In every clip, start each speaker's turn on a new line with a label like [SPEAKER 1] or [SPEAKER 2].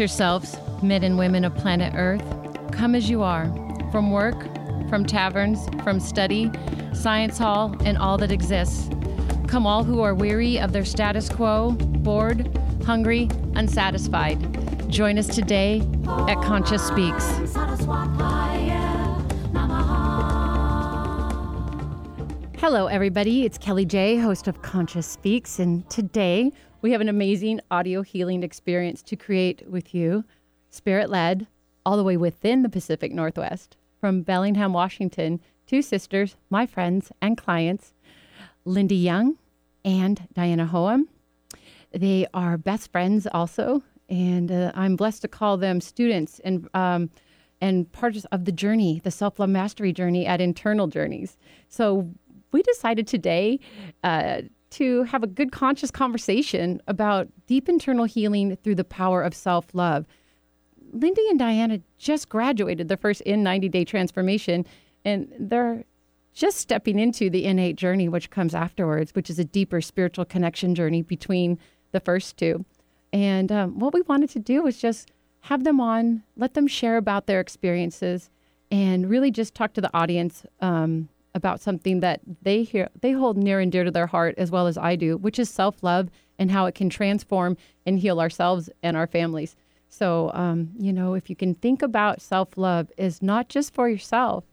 [SPEAKER 1] Yourselves, men and women of planet Earth. Come as you are, from work, from taverns, from study, science hall, and all that exists. Come all who are weary of their status quo, bored, hungry, unsatisfied. Join us today at Conscious Speaks. Hello, everybody. It's Kellie J, host of Conscious Speaks, and today we have an amazing audio healing experience to create with you, spirit led, all the way within the Pacific Northwest. From Bellingham, Washington, two sisters, my friends and clients, Lindy Young and Diana Hoyem. They are best friends also, and uh, I'm blessed to call them students and um, and parts of the journey, the self love mastery journey at Internal Journeys. So we decided today uh, to have a good conscious conversation about deep internal healing through the power of self love. Lindy and Diana just graduated their first in 90 day transformation, and they're just stepping into the innate journey, which comes afterwards, which is a deeper spiritual connection journey between the first two. And um, what we wanted to do was just have them on, let them share about their experiences, and really just talk to the audience um, about something that they hear they hold near and dear to their heart as well as I do, which is self-love and how it can transform and heal ourselves and our families. So, um, you know, if you can think about self-love as not just for yourself,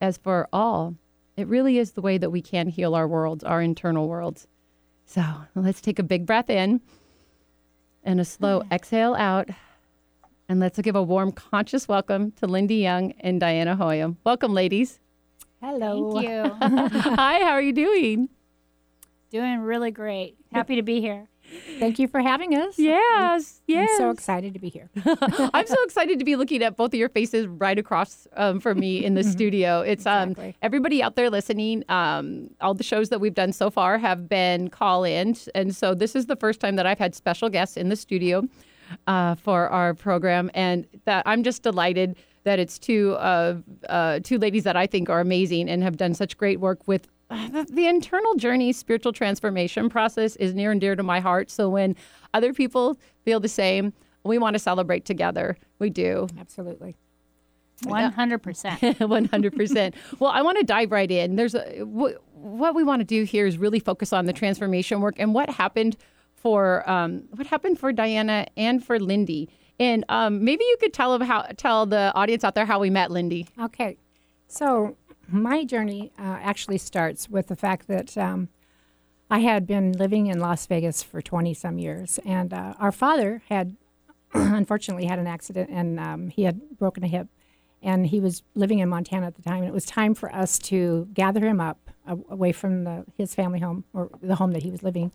[SPEAKER 1] as for all, it really is the way that we can heal our worlds, our internal worlds. So let's take a big breath in and a slow exhale out. And let's give a warm, conscious welcome to Lindy Young and Diana Hoyem. Welcome, ladies.
[SPEAKER 2] Hello.
[SPEAKER 3] Thank you.
[SPEAKER 1] Hi, how are you doing?
[SPEAKER 3] Doing really great. Happy to be here.
[SPEAKER 2] Thank you for having us.
[SPEAKER 1] Yes, yes.
[SPEAKER 2] I'm so excited to be here.
[SPEAKER 1] I'm so excited to be looking at both of your faces right across um, from me in the studio. It's um, everybody out there listening. Um, all the shows that we've done so far have been call ins, and so this is the first time that I've had special guests in the studio uh, for our program, and that I'm just delighted that it's two uh, uh, two ladies that I think are amazing and have done such great work with uh, the, the internal journey spiritual transformation process is near and dear to my heart. So when other people feel the same we want to celebrate together. We do.
[SPEAKER 2] Absolutely.
[SPEAKER 3] 100%.
[SPEAKER 1] 100% well i want to dive right in. There's a wh- what we want to do here is really focus on the transformation work and what happened for um, what happened for diana and for lindy and um, maybe you could tell them how tell the audience out there how we met lindy
[SPEAKER 2] Okay. So, my journey uh, actually starts with the fact that um, I had been living in Las Vegas for 20 some years, and uh, our father had unfortunately had an accident and um, he had broken a hip. And he was living in Montana at the time, and it was time for us to gather him up a- away from the, his family home or the home that he was living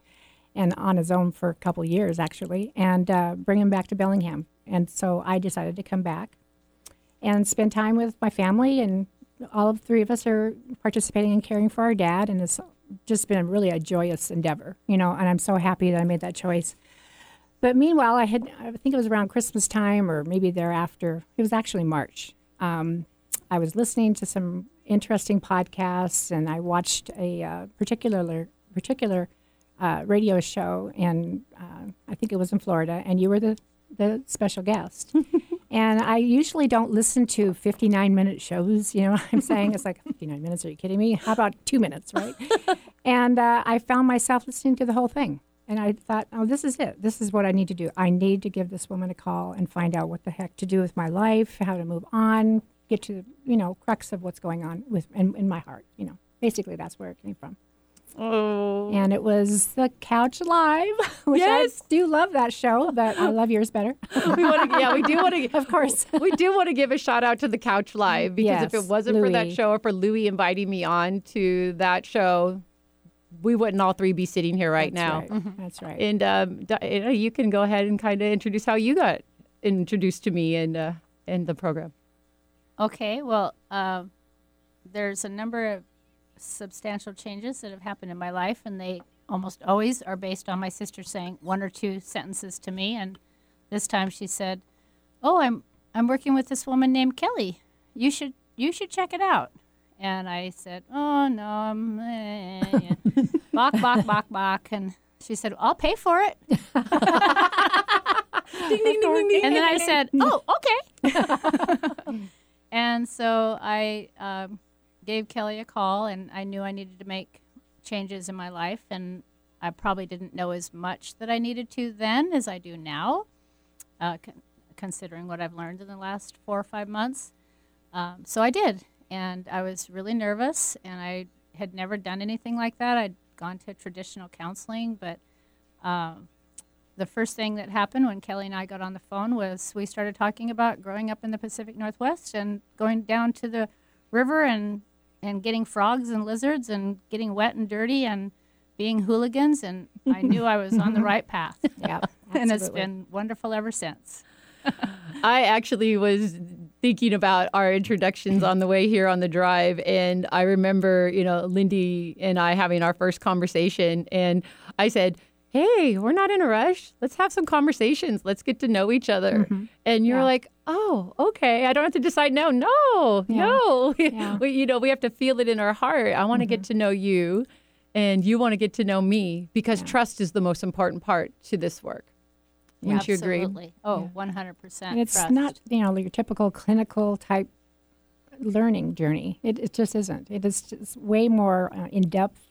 [SPEAKER 2] and on his own for a couple years actually, and uh, bring him back to Bellingham. And so I decided to come back and spend time with my family. And all of three of us are participating in caring for our dad, and it's just been really a joyous endeavor, you know. And I'm so happy that I made that choice. But meanwhile, I had I think it was around Christmas time or maybe thereafter. It was actually March. Um, I was listening to some interesting podcasts, and I watched a uh, particular particular uh, radio show, and uh, I think it was in Florida, and you were the the special guest. and I usually don't listen to 59 minute shows. You know what I'm saying? It's like 59 minutes. Are you kidding me? How about two minutes, right? and uh, I found myself listening to the whole thing. And I thought, oh, this is it. This is what I need to do. I need to give this woman a call and find out what the heck to do with my life, how to move on, get to you know crux of what's going on with in, in my heart. You know, basically that's where it came from.
[SPEAKER 1] Oh
[SPEAKER 2] And it was the Couch Live, which
[SPEAKER 1] Yes.
[SPEAKER 2] I do love that show, but I love yours better.
[SPEAKER 1] we want to yeah we do want to
[SPEAKER 2] of course.
[SPEAKER 1] we do want to give a shout out to the Couch Live because if it wasn't for that show or for Louie inviting me on to that show, we wouldn't all three be sitting here right now.
[SPEAKER 2] That's right. That's right.
[SPEAKER 1] And um, you can go ahead and kind of introduce how you got introduced to me and uh, in the program.
[SPEAKER 3] Okay, well, uh, there's a number of substantial changes that have happened in my life, and they almost always are based on my sister saying one or two sentences to me. And this time she said, "Oh, I'm I'm working with this woman named Kellie. You should you should check it out." And I said, "Oh no, I'm eh, yeah." bok bok bok bok." And she said, "I'll pay for it."
[SPEAKER 1] ding, ding, ding, ding, ding.
[SPEAKER 3] and then I said, "Oh, okay." and so I um, gave Kellie a call, and I knew I needed to make changes in my life, and I probably didn't know as much that I needed to then as I do now, uh, con- considering what I've learned in the last four or five months. Um, so I did, and I was really nervous, and I had never done anything like that. I'd gone to traditional counseling, but um, the first thing that happened when Kellie and I got on the phone was we started talking about growing up in the Pacific Northwest and going down to the river and and getting frogs and lizards and getting wet and dirty and being hooligans and I knew I was on the right path.
[SPEAKER 2] Yeah,
[SPEAKER 3] and it's been wonderful ever since.
[SPEAKER 1] I actually was thinking about our introductions on the way here on the drive, and I remember, you know, Lindy and I having our first conversation, and I said, "Hey, we're not in a rush. Let's have some conversations. Let's get to know each other." And you're
[SPEAKER 2] Yeah.
[SPEAKER 1] like, "Oh, okay. I don't have to decide now. No,
[SPEAKER 2] Yeah.
[SPEAKER 1] no.
[SPEAKER 2] Yeah.
[SPEAKER 1] we, you know, we have to feel it in our heart. I want to get to know you, and you want to get to know me because trust is the most important part to this work." Wouldn't you agree?
[SPEAKER 3] Absolutely. Oh, 100%.
[SPEAKER 2] And it's
[SPEAKER 3] trust.
[SPEAKER 2] not, you know, your typical clinical type learning journey. It, it just isn't. It is just way more uh, in depth,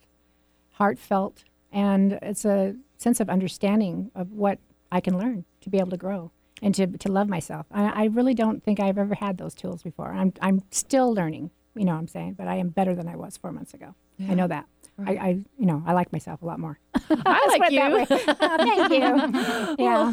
[SPEAKER 2] heartfelt, and it's a sense of understanding of what I can learn to be able to grow and to, to love myself. I, I really don't think I've ever had those tools before. I'm, I'm still learning, you know what I'm saying, but I am better than I was four months ago. I know that. I, I, you know, I like myself a lot more.
[SPEAKER 1] I like you.
[SPEAKER 2] Thank you. yeah.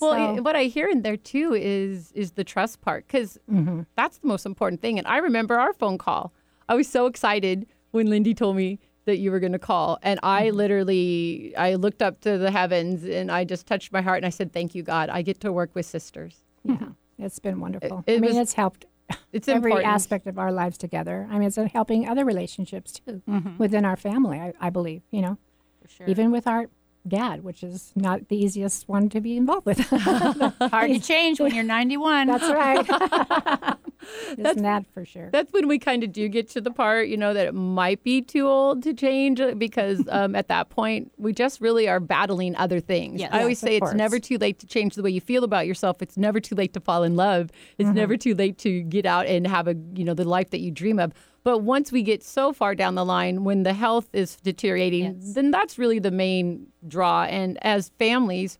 [SPEAKER 1] Well,
[SPEAKER 2] So-
[SPEAKER 1] what I hear in there too is is the trust part because
[SPEAKER 2] Mm-hmm.
[SPEAKER 1] that's the most important thing. And I remember our phone call. I was so excited when Lindy told me that you were going to call, and I
[SPEAKER 2] Mm-hmm.
[SPEAKER 1] literally I looked up to the heavens and I just touched my heart and I said, "Thank you, God. I get to work with sisters.
[SPEAKER 2] Yeah, it's been wonderful.
[SPEAKER 1] it
[SPEAKER 2] I mean,
[SPEAKER 1] was-
[SPEAKER 2] it's helped
[SPEAKER 1] It's
[SPEAKER 2] every
[SPEAKER 1] important."
[SPEAKER 2] aspect of our lives together. I mean, it's helping other relationships too within our family. I, I believe, you know,
[SPEAKER 3] For sure.
[SPEAKER 2] even with our dad, which is not the easiest one to be involved with.
[SPEAKER 3] Hard to change when you're 91.
[SPEAKER 2] That's right. Isn't that for sure?
[SPEAKER 1] that's when we kind of do get to the part, you know, that it might be too old to change uh, because um, at that point we just really are battling other things.
[SPEAKER 3] Yes.
[SPEAKER 1] I always
[SPEAKER 2] Yes,
[SPEAKER 1] say it's
[SPEAKER 2] course.
[SPEAKER 1] never too late to change the way you feel about yourself. It's never too late to fall in love. It's
[SPEAKER 2] Mm-hmm.
[SPEAKER 1] never too late to get out and have a, you know, the life that you dream of. But once we get so far down the line when the health is deteriorating,
[SPEAKER 3] Yes.
[SPEAKER 1] then that's really the main draw. And as families,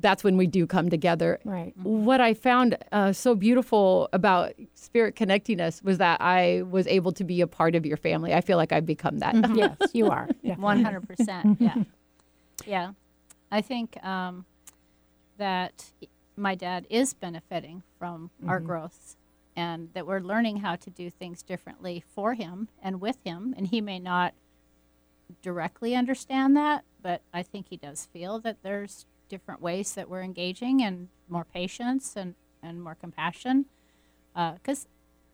[SPEAKER 1] that's when we do come together
[SPEAKER 2] Right.
[SPEAKER 1] what I found uh, so beautiful about Spirit connecting us was that I was able to be a part of your family. I feel like I've become that.
[SPEAKER 2] yes, you are.
[SPEAKER 3] One hundred percent. Yeah, yeah. I think um, that my dad is benefiting from our growth, and that we're learning how to do things differently for him and with him. And he may not directly understand that, but I think he does feel that there's different ways that we're engaging and more patience and and more compassion, uh, because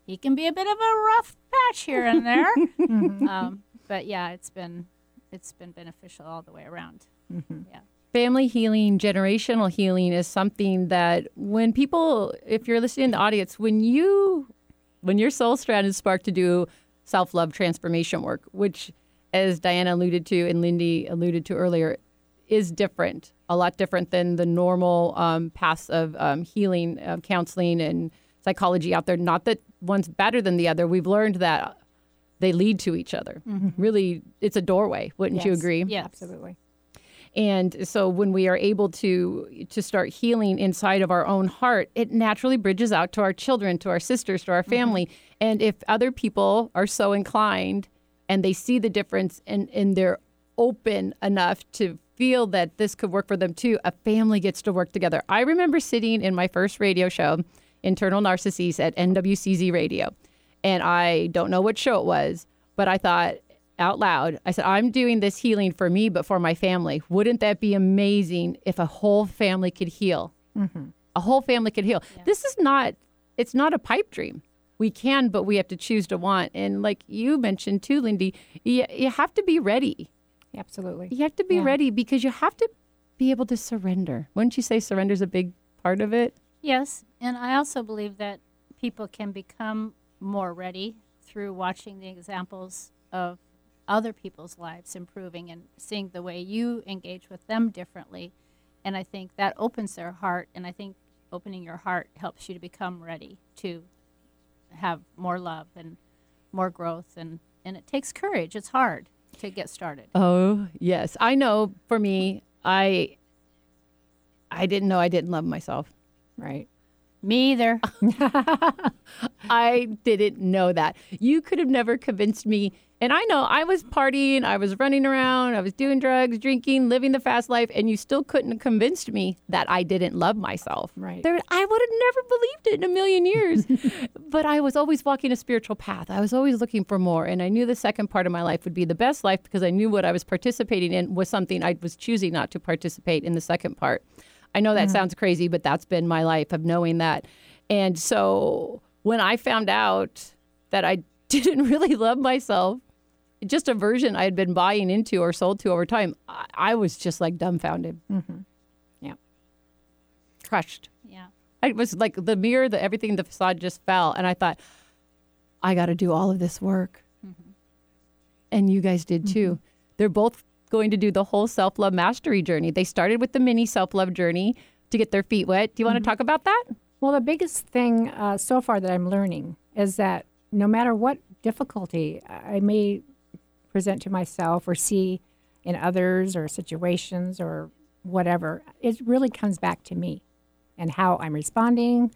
[SPEAKER 3] he can be a bit of a rough patch here and there. Mm-hmm. um, but yeah, it's been it's been beneficial all the way around. Mm-hmm. Yeah.
[SPEAKER 1] Family healing, generational healing is something that when people, if you're listening in the audience, when you, when your soul strand is sparked to do self love transformation work, which, as Diana alluded to and Lindy alluded to earlier, is different, a lot different than the normal um, paths of um, healing, uh, counseling, and psychology out there. Not that one's better than the other. We've learned that they lead to each other. Really, it's a doorway. Wouldn't you agree?
[SPEAKER 3] Yes.
[SPEAKER 2] Absolutely.
[SPEAKER 1] And so when we are able to to start healing inside of our own heart, it naturally bridges out to our children, to our sisters, to our family. And if other people are so inclined and they see the difference and, and they're open enough to feel that this could work for them too, a family gets to work together. I remember sitting in my first radio show, Internal Narcissies at NWCZ Radio. And I don't know what show it was, but I thought out loud, I said, I'm doing this healing for me, but for my family. Wouldn't that be amazing if a whole family could heal? Mm-hmm. A whole family could heal. This is not, it's not a pipe dream. We can, but we have to choose to want. And like you mentioned too, Lindy, you, you have to be ready.
[SPEAKER 2] Absolutely.
[SPEAKER 1] You have to be
[SPEAKER 2] Yeah.
[SPEAKER 1] ready because you have to be able to surrender. Wouldn't you say surrender is a big part of it?
[SPEAKER 3] Yes, and I also believe that people can become more ready through watching the examples of other people's lives improving and seeing the way you engage with them differently And I think that opens their heart. And I think opening your heart helps you to become ready to have more love and more growth. And, and it takes courage. It's hard to get started.
[SPEAKER 1] Oh, yes. I know for me, I I didn't know I didn't love myself.
[SPEAKER 2] Right.
[SPEAKER 3] Me either.
[SPEAKER 1] I didn't know that. You could have never convinced me. And I know I was partying, I was running around, I was doing drugs, drinking, living the fast life, and you still couldn't have convinced me that I didn't love myself.
[SPEAKER 2] Right.
[SPEAKER 1] There, I would have never believed it in a million years. but I was always walking a spiritual path. I was always looking for more. And I knew the second part of my life would be the best life because I knew what I was participating in was something I was choosing not to participate in the second part. I know that mm-hmm. sounds crazy, but that's been my life of knowing that. And so when I found out that I didn't really love myself, just a version I had been buying into or sold to over time, I, I was just like dumbfounded, mm-hmm.
[SPEAKER 2] Yeah.
[SPEAKER 1] crushed.
[SPEAKER 3] yeah.
[SPEAKER 1] I was like the mirror, the everything, the facade just fell, and I thought, I got to do all of this work, mm-hmm. and you guys did too. They're both going to do the whole self love mastery journey. They started with the mini self love journey to get their feet wet. Do you want to talk about that?
[SPEAKER 2] Well, the biggest thing uh, so far that I'm learning is that no matter what difficulty I may present to myself or see in others or situations or whatever, it really comes back to me and how I'm responding.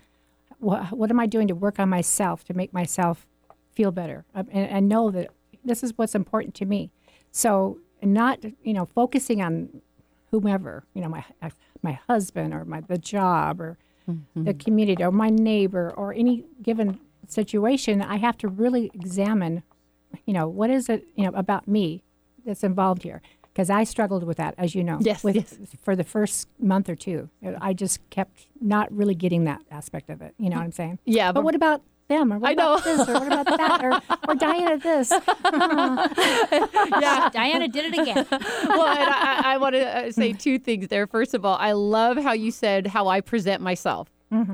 [SPEAKER 2] What, what am I doing to work on myself to make myself feel better uh, and, and know that this is what's important to me. So, not you know focusing on whomever you know my my husband or my the job or mm-hmm. the community or my neighbor or any given situation i have to really examine you know what is it you know about me that's involved here? Because i struggled with that as you know
[SPEAKER 1] Yes,
[SPEAKER 2] with,
[SPEAKER 1] yes.
[SPEAKER 2] for the first month or two. I just kept not really getting that aspect of it you know mm-hmm. what i'm saying?
[SPEAKER 1] Yeah,
[SPEAKER 2] but what about them or what
[SPEAKER 1] I
[SPEAKER 2] about
[SPEAKER 1] know.
[SPEAKER 2] this or what about that or, or diana this
[SPEAKER 1] yeah.
[SPEAKER 3] Diana did it again.
[SPEAKER 1] well, and I, I want to uh, say two things there. First of all, I love how you said how I present myself.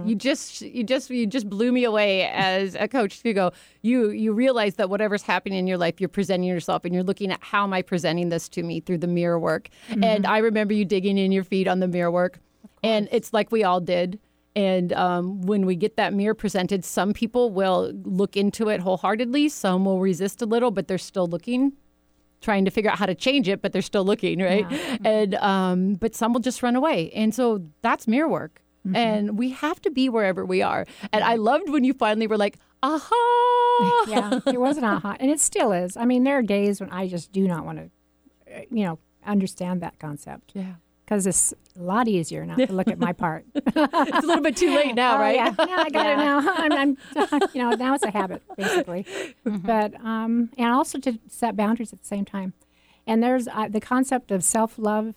[SPEAKER 1] You just, you just, you just blew me away as a coach to go. You, you realize that whatever's happening in your life, you're presenting yourself, and you're looking at how am I presenting this to me through the mirror work. And I remember you digging in your feet on the mirror work, and it's like we all did. And um, when we get that mirror presented, some people will look into it wholeheartedly. Some will resist a little, but they're still looking trying to figure out how to change it, but they're still looking, right? And um, but some will just run away, and so that's mirror work. And we have to be wherever we are. And I loved when you finally were like, "Aha!"
[SPEAKER 2] yeah, it was an aha, and it still is. I mean, there are days when I just do not want to, uh, you know, understand that concept
[SPEAKER 1] Yeah,
[SPEAKER 2] because it's a lot easier not to look at my part.
[SPEAKER 1] it's a little bit too late now,
[SPEAKER 2] Oh,
[SPEAKER 1] right?
[SPEAKER 2] Yeah, yeah I got it now. I'm, I'm, you know, now it's a habit basically. But um, and also to set boundaries at the same time. And there's uh, the concept of self love,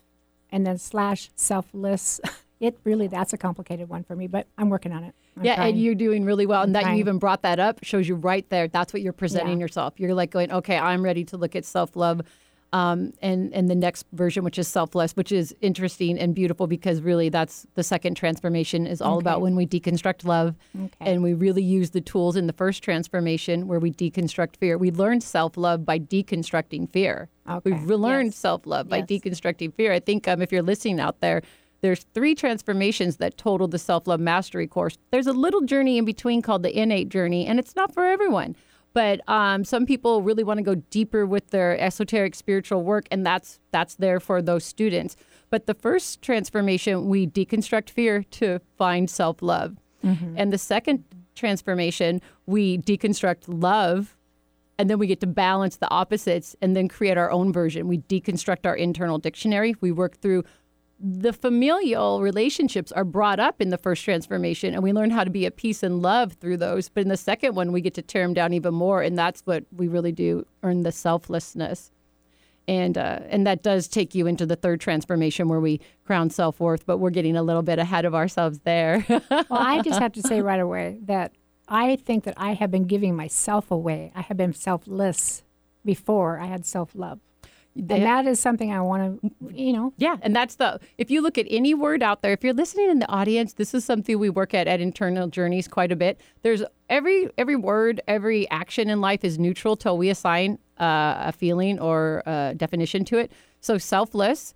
[SPEAKER 2] and then slash selfless. It really that's a complicated one for me, but I'm working on it. I'm
[SPEAKER 1] yeah,
[SPEAKER 2] trying.
[SPEAKER 1] and you're doing really well. And that you even brought that up shows you right there. That's what you're presenting
[SPEAKER 2] Yeah.
[SPEAKER 1] yourself. You're like going, okay, I'm ready to look at self love. Um, and and the next version, which is selfless, which is interesting and beautiful because really that's the second transformation is all about when we deconstruct love,
[SPEAKER 2] Okay.
[SPEAKER 1] and we really use the tools in the first transformation where we deconstruct fear. We learned self love by deconstructing fear.
[SPEAKER 2] Okay.
[SPEAKER 1] We've learned
[SPEAKER 3] Yes.
[SPEAKER 1] self love by
[SPEAKER 3] Yes.
[SPEAKER 1] deconstructing fear. I think um, if you're listening out there, there's three transformations that total the self love mastery course. There's a little journey in between called the innate journey, and it's not for everyone. But um, some people really want to go deeper with their esoteric spiritual work, and that's that's there for those students. But the first transformation, we deconstruct fear to find self love, and the second transformation, we deconstruct love and then we get to balance the opposites and then create our own version. We deconstruct our internal dictionary. We work through the familial relationships are brought up in the first transformation and we learn how to be at peace and love through those. But in the second one, we get to tear them down even more. And that's what we really do earn the selflessness. And, uh, and that does take you into the third transformation where we crown self worth, but we're getting a little bit ahead of ourselves there.
[SPEAKER 2] well, I just have to say right away that I think that I have been giving myself away. I have been selfless before I had self love.
[SPEAKER 1] They-
[SPEAKER 2] And that is something I want to, you know,
[SPEAKER 1] Yeah, and that's the if you look at any word out there, if you're listening in the audience, this is something we work at at Internal Journeys quite a bit. There's every every word, every action in life is neutral till we assign uh, a feeling or a definition to it. So selfless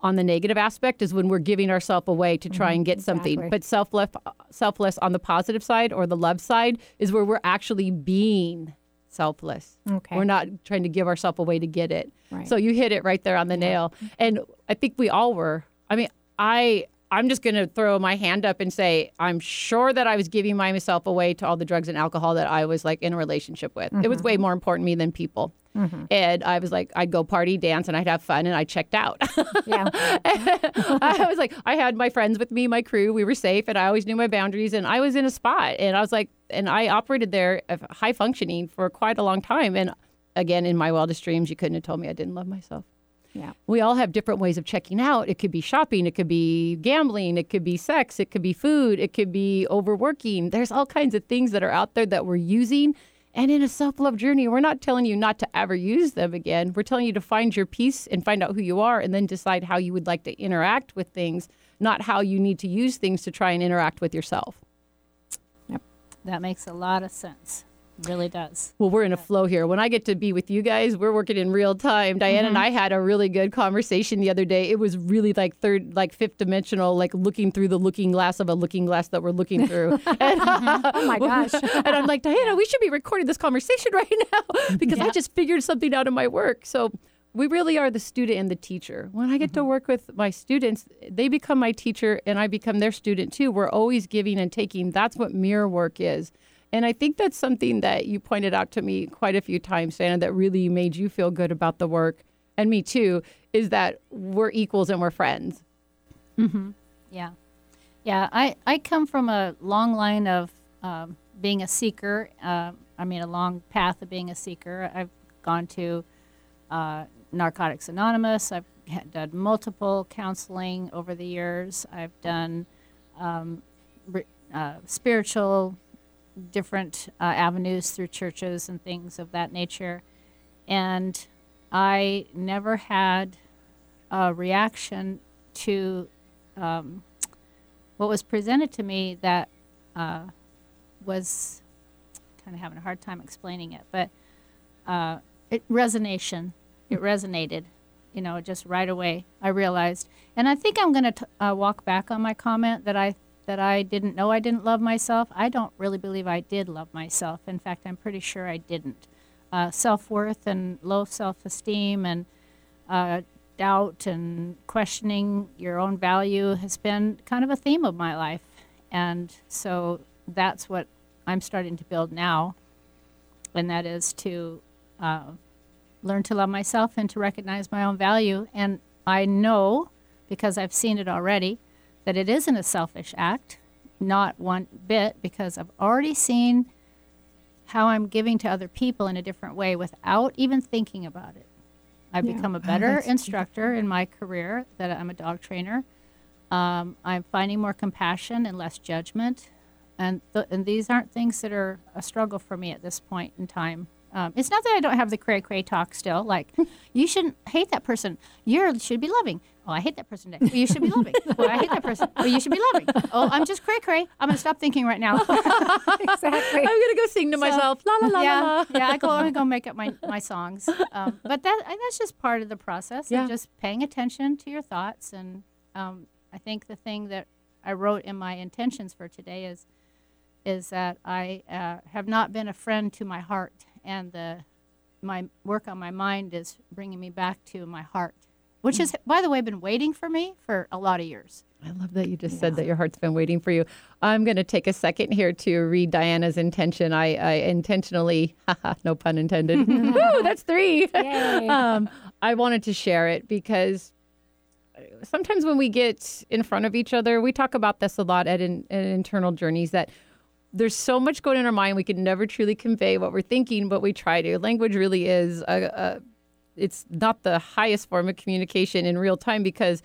[SPEAKER 1] on the negative aspect is when we're giving ourselves away to try and get something.
[SPEAKER 2] exactly.
[SPEAKER 1] But selfless, selfless on the positive side or the love side is where we're actually being selfless.
[SPEAKER 2] Okay.
[SPEAKER 1] We're not trying to give ourselves away to get it.
[SPEAKER 2] Right.
[SPEAKER 1] So you hit it right there on the nail. And I think we all were. I mean, I I'm just going to throw my hand up and say I'm sure that I was giving myself away to all the drugs and alcohol that I was like in a relationship with. It was mm-hmm. way more important to me than people. Mm-hmm. And I was like, I'd go party, dance, and I'd have fun, and I checked out.
[SPEAKER 2] Yeah.
[SPEAKER 1] I was like, I had my friends with me, my crew. We were safe, and I always knew my boundaries. And I was in a spot, and I was like, and I operated there uh, high functioning for quite a long time. And again, in my wildest dreams, you couldn't have told me I didn't love myself.
[SPEAKER 2] Yeah.
[SPEAKER 1] We all have different ways of checking out. It could be shopping, it could be gambling, it could be sex, it could be food, it could be overworking. There's all kinds of things that are out there that we're using. And in a self love journey, we're not telling you not to ever use them again. We're telling you to find your peace and find out who you are and then decide how you would like to interact with things, not how you need to use things to try and interact with yourself. Yep.
[SPEAKER 3] That makes a lot of sense. Really does.
[SPEAKER 1] Well, we're in a flow here. When I get to be with you guys, we're working in real time. Diane and mm-hmm. I had a really good conversation the other day. It was really like third, like fifth dimensional, like looking through the looking glass of a looking glass that we're looking through. Mm-hmm. and, uh,
[SPEAKER 2] Oh my gosh.
[SPEAKER 1] and I'm like, Diana, we should be recording this conversation right now because I just figured something out in my work. So we really are the student and the teacher. When I get to mm-hmm. work with my students, they become my teacher and I become their student too. We're always giving and taking. That's what mirror work is. And I think that's something that you pointed out to me quite a few times, Shannon, that really made you feel good about the work, and me too, is that we're equals and we're friends.
[SPEAKER 3] Yeah. Yeah. I, I come from a long line of um, being a seeker. Uh, I mean, a long path of being a seeker. I've gone to uh, Narcotics Anonymous. I've done multiple counseling over the years. I've done um, uh, spiritual, different uh, avenues through churches and things of that nature. And I never had a reaction to um, what was presented to me that uh, was kind of having a hard time explaining it, but uh, it resonation, it resonated, you know, just right away. I realized, and I think I'm going to uh, walk back on my comment that I that I didn't know I didn't love myself. I don't really believe I did love myself. In fact, I'm pretty sure I didn't. Uh, self worth and low self esteem and uh, doubt and questioning your own value has been kind of a theme of my life. And so that's what I'm starting to build now. And that is to uh, learn to love myself and to recognize my own value. And I know, because I've seen it already, that it isn't a selfish act, not one bit, because I've already seen how I'm giving to other people in a different way without even thinking about it. I've
[SPEAKER 2] Yeah.
[SPEAKER 3] become a
[SPEAKER 2] Oh,
[SPEAKER 3] better instructor in my career, that I'm a dog trainer. Um, I'm finding more compassion and less judgment. And, th- and these aren't things that are a struggle for me at this point in time. Um, it's not that I don't have the cray cray talk still. Like, you shouldn't hate that person. You should be loving. Oh, I hate that person today. Well, you should be loving. Well, I hate that person. Well, you should be loving. Oh, I'm just cray cray. I'm going to stop thinking right now.
[SPEAKER 2] exactly.
[SPEAKER 1] I'm gonna go sing to myself. La la la
[SPEAKER 3] yeah,
[SPEAKER 1] la. la.
[SPEAKER 3] yeah. I go I go make up my, my songs, um, but that that's just part of the process.
[SPEAKER 1] Yeah.
[SPEAKER 3] Of just paying attention to your thoughts, and um, I think the thing that I wrote in my intentions for today is is that I uh, have not been a friend to my heart, and the my work on my mind is bringing me back to my heart, which has, by the way, been waiting for me for a lot of years.
[SPEAKER 1] I love that you just said that your heart's been waiting for you. I'm going to take a second here to read Diana's intention. I, I intentionally, no pun intended. Woo, that's three. Um, I wanted to share it because sometimes when we get in front of each other, we talk about this a lot at, in, at internal journeys that there's so much going in our mind we can never truly convey what we're thinking, but we try to. Language really is a, a it's not the highest form of communication in real time because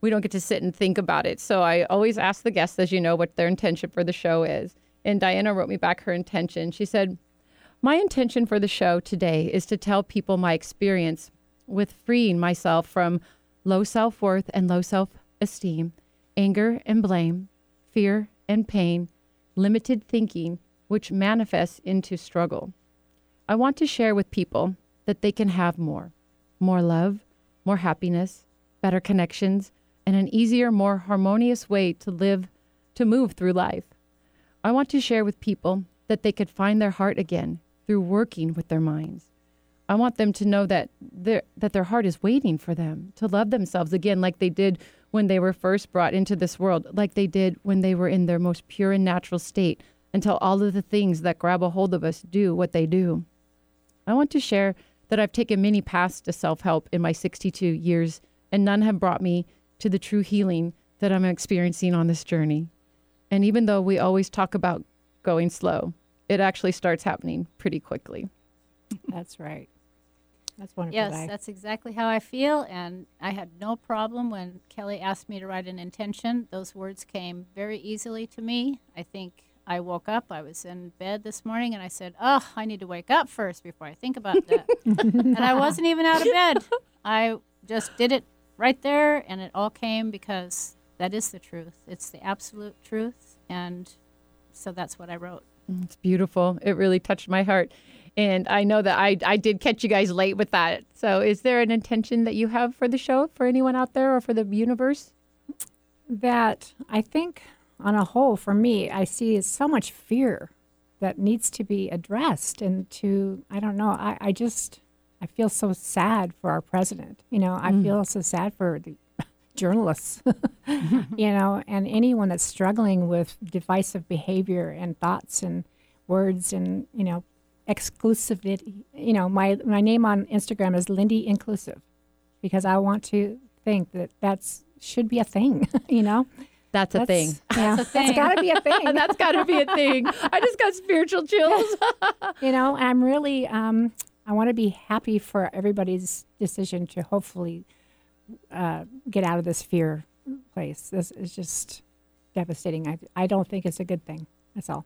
[SPEAKER 1] we don't get to sit and think about it. So I always ask the guests, as you know, what their intention for the show is. And Diana wrote me back her intention. She said, My intention for the show today is to tell people my experience with freeing myself from low self worth and low self esteem, anger and blame, fear and pain, limited thinking, which manifests into struggle. I want to share with people that they can have more more love, more happiness, better connections, and an easier, more harmonious way to live, to move through life. I want to share with people that they could find their heart again through working with their minds. I want them to know that their that their heart is waiting for them to love themselves again like they did when they were first brought into this world, like they did when they were in their most pure and natural state, until all of the things that grab a hold of us do what they do. I want to share that I've taken many paths to self-help in my 62 years and none have brought me to the true healing that I'm experiencing on this journey. And even though we always talk about going slow, it actually starts happening pretty quickly.
[SPEAKER 2] That's right. That's wonderful.
[SPEAKER 3] Yes,
[SPEAKER 2] Di.
[SPEAKER 3] that's exactly how I feel. And I had no problem when Kellie asked me to write an intention. Those words came very easily to me. I think I woke up, I was in bed this morning, and I said, Oh, I need to wake up first before I think about that. and I wasn't even out of bed. I just did it right there, and it all came because that is the truth. It's the absolute truth. And so that's what I wrote.
[SPEAKER 1] It's beautiful. It really touched my heart. And I know that I, I did catch you guys late with that. So, is there an intention that you have for the show for anyone out there or for the universe?
[SPEAKER 2] that I think, on a whole, for me, I see is so much fear that needs to be addressed. And to, I don't know, I, I just, I feel so sad for our president. You know, I mm. feel so sad for the journalists, you know, and anyone that's struggling with divisive behavior and thoughts and words and, you know, exclusivity. You know, my, my name on Instagram is Lindy Inclusive because I want to think that that's should be a thing, you know?
[SPEAKER 1] That's a
[SPEAKER 2] That's-
[SPEAKER 1] thing.
[SPEAKER 2] Yeah,
[SPEAKER 3] a thing.
[SPEAKER 2] that's got to be a thing.
[SPEAKER 1] That's got to be a thing. I just got spiritual chills.
[SPEAKER 2] you know, I'm really, um, I want to be happy for everybody's decision to hopefully uh, get out of this fear place. This is just devastating. I, I don't think it's a good thing. That's all.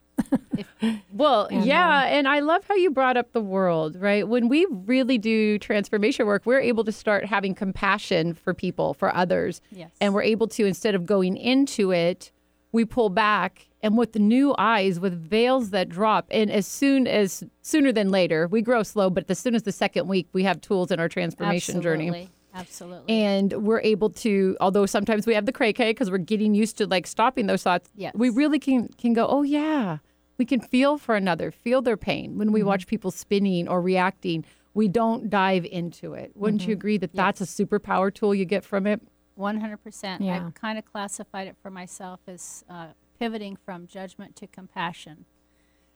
[SPEAKER 1] Well,
[SPEAKER 2] And,
[SPEAKER 1] yeah, um, and I love how you brought up the world, right? When we really do transformation work, we're able to start having compassion for people, for others.
[SPEAKER 3] Yes.
[SPEAKER 1] And we're able to, instead of going into it, we pull back and with new eyes, with veils that drop. And as soon as, sooner than later, we grow slow, but as soon as the second week, we have tools in our transformation journey.
[SPEAKER 3] Absolutely.
[SPEAKER 1] And we're able to although sometimes we have the cray cray because we're getting used to like stopping those thoughts
[SPEAKER 3] Yes.
[SPEAKER 1] we really can can go oh yeah we can feel for another feel their pain when
[SPEAKER 3] Mm-hmm.
[SPEAKER 1] we watch people spinning or reacting we don't dive into it wouldn't
[SPEAKER 3] Mm-hmm.
[SPEAKER 1] you agree that that's a superpower tool you get from it
[SPEAKER 3] 100%.
[SPEAKER 2] Yeah.
[SPEAKER 3] I've kind of classified it for myself as uh, pivoting from judgment to compassion.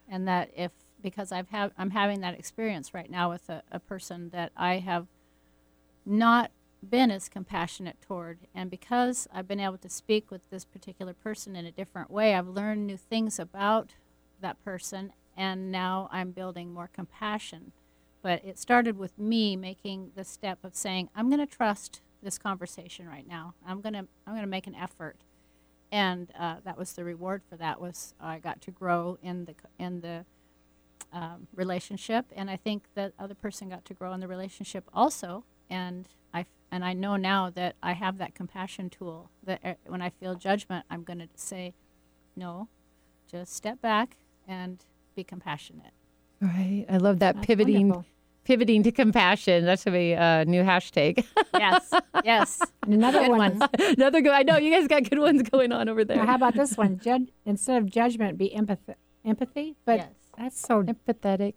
[SPEAKER 3] And that if, because I've have, I'm having that experience right now with a, a person that I have not been as compassionate toward. And because I've been able to speak with this particular person in a different way, I've learned new things about that person. And now I'm building more compassion. But it started with me making the step of saying, I'm going to trust this conversation right now. I'm going to I'm going to make an effort. And uh, that was the reward for that was I got to grow in the in the um, relationship, and I think that other person got to grow in the relationship also. And I f- and I know now that I have that compassion tool. That uh, when I feel judgment, I'm going to say, no, just step back and be compassionate.
[SPEAKER 1] right i love that
[SPEAKER 2] That's
[SPEAKER 1] pivoting
[SPEAKER 2] wonderful.
[SPEAKER 1] pivoting to compassion that's a be a new hashtag
[SPEAKER 3] Yes, yes.
[SPEAKER 2] And another
[SPEAKER 3] Good
[SPEAKER 2] one.
[SPEAKER 3] one.
[SPEAKER 1] another good i know you guys got good ones going on over
[SPEAKER 2] Now,
[SPEAKER 1] there
[SPEAKER 2] how about this one? Jud- instead of judgment, be empathy. Empathy, but
[SPEAKER 3] Yes.
[SPEAKER 2] that's so
[SPEAKER 1] empathetic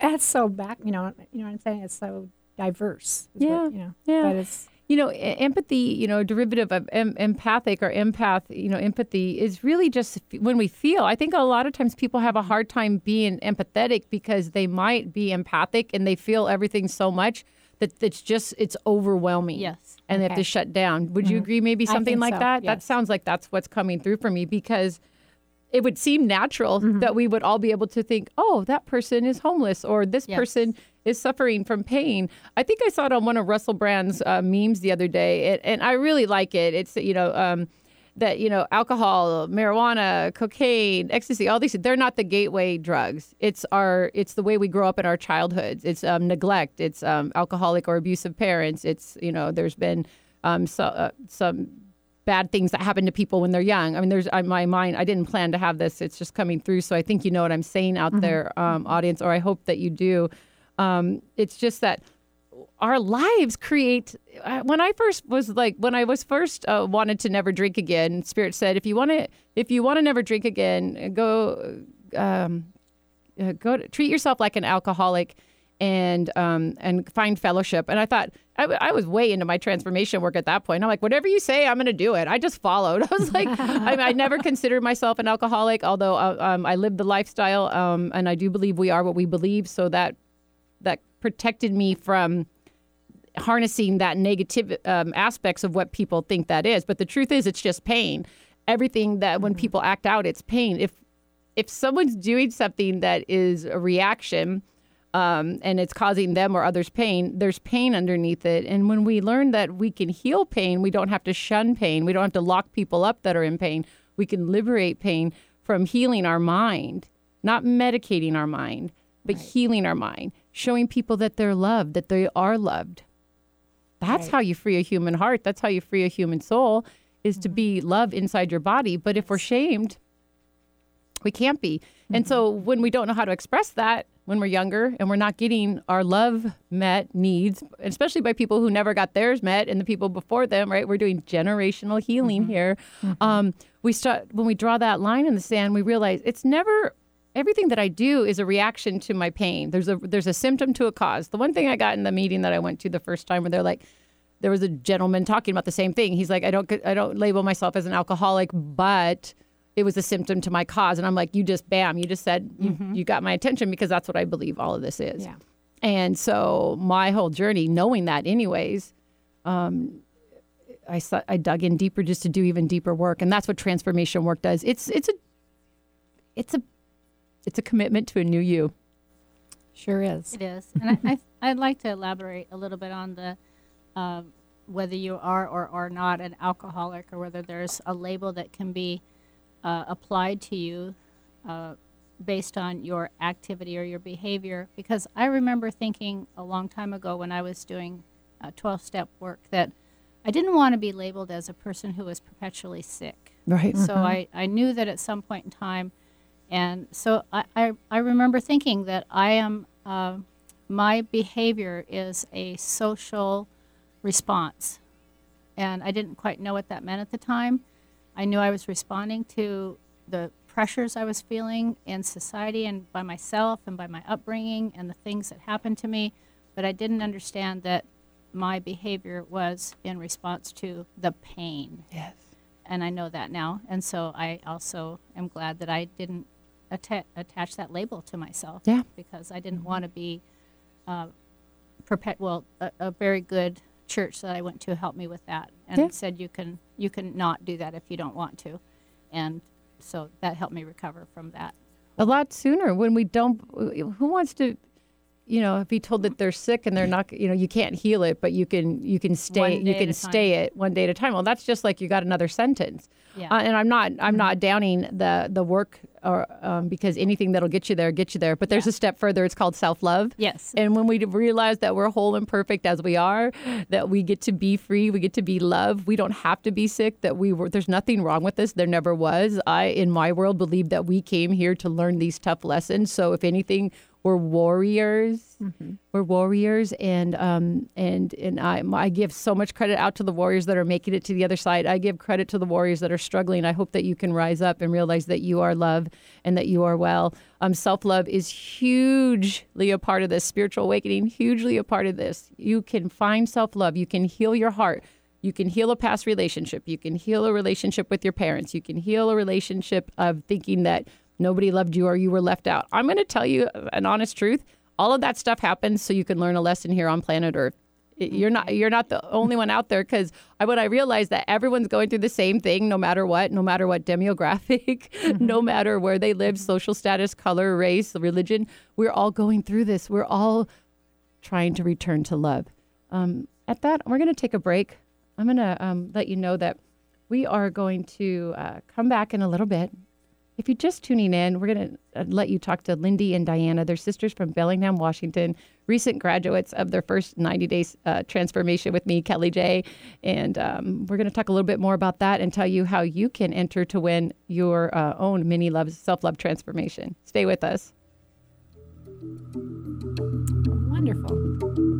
[SPEAKER 2] that's so back. You know, you know what I'm saying? It's so diverse. is what-
[SPEAKER 1] Yeah,
[SPEAKER 2] you know,
[SPEAKER 1] yeah.
[SPEAKER 2] But it's
[SPEAKER 1] you know, empathy, you know, derivative of em- empathic or empath, you know, empathy is really just f- when we feel. I think a lot of times people have a hard time being empathetic because they might be empathic and they feel everything so much that it's just it's overwhelming.
[SPEAKER 3] Yes.
[SPEAKER 1] And they have to shut down. Would you agree maybe something like
[SPEAKER 2] so,
[SPEAKER 1] that? That sounds like that's what's coming through for me because it would seem natural
[SPEAKER 2] Mm-hmm.
[SPEAKER 1] that we would all be able to think, oh, that person is homeless or this
[SPEAKER 3] Yes.
[SPEAKER 1] person is suffering from pain. I think I saw it on one of Russell Brand's uh, memes the other day, and, and I really like it. It's, you know, um, that, you know, alcohol, marijuana, cocaine, ecstasy, all these, they're not the gateway drugs. It's our, it's the way we grow up in our childhoods. It's um, neglect. It's um, alcoholic or abusive parents. It's, you know, there's been um, so, uh, some bad things that happen to people when they're young. I mean, there's on my mind. I didn't plan to have this. It's just coming through. So I think you know what I'm saying out there, um, audience, or I hope that you do. Um, it's just that our lives create uh, when i first was like when i was first uh, wanted to never drink again spirit said if you want to if you want to never drink again go um, uh, go to, treat yourself like an alcoholic and um, and find fellowship. And i thought I was way into my transformation work at that point. I'm like whatever you say i'm going to do it. I just followed. I was like I, I never considered myself an alcoholic although uh, um, i lived the lifestyle um, and i do believe we are what we believe so that protected me from harnessing that negative um, aspects of what people think that is. But the truth is, it's just pain. Everything that when people act out, it's pain. If if someone's doing something that is a reaction um, and it's causing them or others pain, there's pain underneath it. And when we learn that we can heal pain, we don't have to shun pain. We don't have to lock people up that are in pain. We can liberate pain from healing our mind, not medicating our mind, but healing our mind, showing people that they're loved, that they are loved. That's
[SPEAKER 2] Right.
[SPEAKER 1] how you free a human heart. That's how you free a human soul is to mm-hmm. be love inside your body. But if we're shamed, we can't be. And so mm-hmm. when we don't know how to express that when we're younger and we're not getting our love met needs, especially by people who never got theirs met and the people before them, right? We're doing generational healing mm-hmm. here. Um, we start when we draw that line in the sand, we realize it's never everything that I do is a reaction to my pain. There's a there's a symptom to a cause. The one thing I got in the meeting that I went to the first time where they're like there was a gentleman talking about the same thing. He's like, I don't, I don't label myself as an alcoholic, but it was a symptom to my cause. And I'm like, you just, bam, you just said, you, you got my attention because that's what I believe all of this is.
[SPEAKER 2] Yeah.
[SPEAKER 1] And so my whole journey, knowing that, anyways, um, I saw, I dug in deeper just to do even deeper work, and that's what transformation work does. It's it's a it's a it's a commitment to a new you.
[SPEAKER 2] Sure is.
[SPEAKER 3] It is, and I, I, I'd like to elaborate a little bit on the um, whether you are or are not an alcoholic, or whether there's a label that can be uh, applied to you uh, based on your activity or your behavior. Because I remember thinking a long time ago when I was doing uh, 12-step work that I didn't want to be labeled as a person who was perpetually sick.
[SPEAKER 1] Right.
[SPEAKER 3] So I, I knew that at some point in time. And so I, I, I remember thinking that I am, uh, my behavior is a social response. And I didn't quite know what that meant at the time. I knew I was responding to the pressures I was feeling in society and by myself and by my upbringing and the things that happened to me. But I didn't understand that my behavior was in response to the pain
[SPEAKER 1] Yes.
[SPEAKER 3] and I know that now. And so I also am glad that I didn't atta- attach that label to myself.
[SPEAKER 1] Yeah.
[SPEAKER 3] Because I didn't want to be, uh, perpet- well, a, a very good church that I went to helped me with that, and
[SPEAKER 1] Yeah.
[SPEAKER 3] said you can you can not do that if you don't want to, and so that helped me recover from that.
[SPEAKER 1] a lot sooner when we don't who wants to you know be told that they're sick and they're not you know you can't heal it but you can you can stay you can
[SPEAKER 3] time.
[SPEAKER 1] stay it one day at a time well that's just like you got another sentence
[SPEAKER 3] Yeah.
[SPEAKER 1] uh, and i'm not i'm not downing the the work or um, because anything that'll get you there get you there but there's a step further it's called self-love
[SPEAKER 3] Yes.
[SPEAKER 1] and when we realize that we're whole and perfect as we are, that we get to be free, we get to be loved, we don't have to be sick, that we were, there's nothing wrong with this. There never was. I, in my world, believe that we came here to learn these tough lessons. So if anything, we're warriors. We're warriors, and um, and and I I give so much credit out to the warriors that are making it to the other side. I give credit to the warriors that are struggling. I hope that you can rise up and realize that you are love and that you are well. Um, Self love is hugely a part of this spiritual awakening. Hugely a part of this. You can find self love. You can heal your heart. You can heal a past relationship. You can heal a relationship with your parents. You can heal a relationship of thinking that nobody loved you or you were left out. I'm going to tell you an honest truth. All of that stuff happens so you can learn a lesson here on planet Earth. You're not you're not the only one out there because I when I realized that everyone's going through the same thing no matter what, no matter what demographic, no matter where they live, social status, color, race, religion, we're all going through this. We're all trying to return to love. Um, at that, we're going to take a break. I'm going to um, let you know that we are going to uh, come back in a little bit. If you're just tuning in, we're going to uh, let you talk to Lindy and Diana. They're sisters from Bellingham, Washington, recent graduates of their first 90 days uh, transformation with me, Kellie J. And um, we're going to talk a little bit more about that and tell you how you can enter to win your uh, own mini love, self love transformation. Stay with us.
[SPEAKER 2] Wonderful.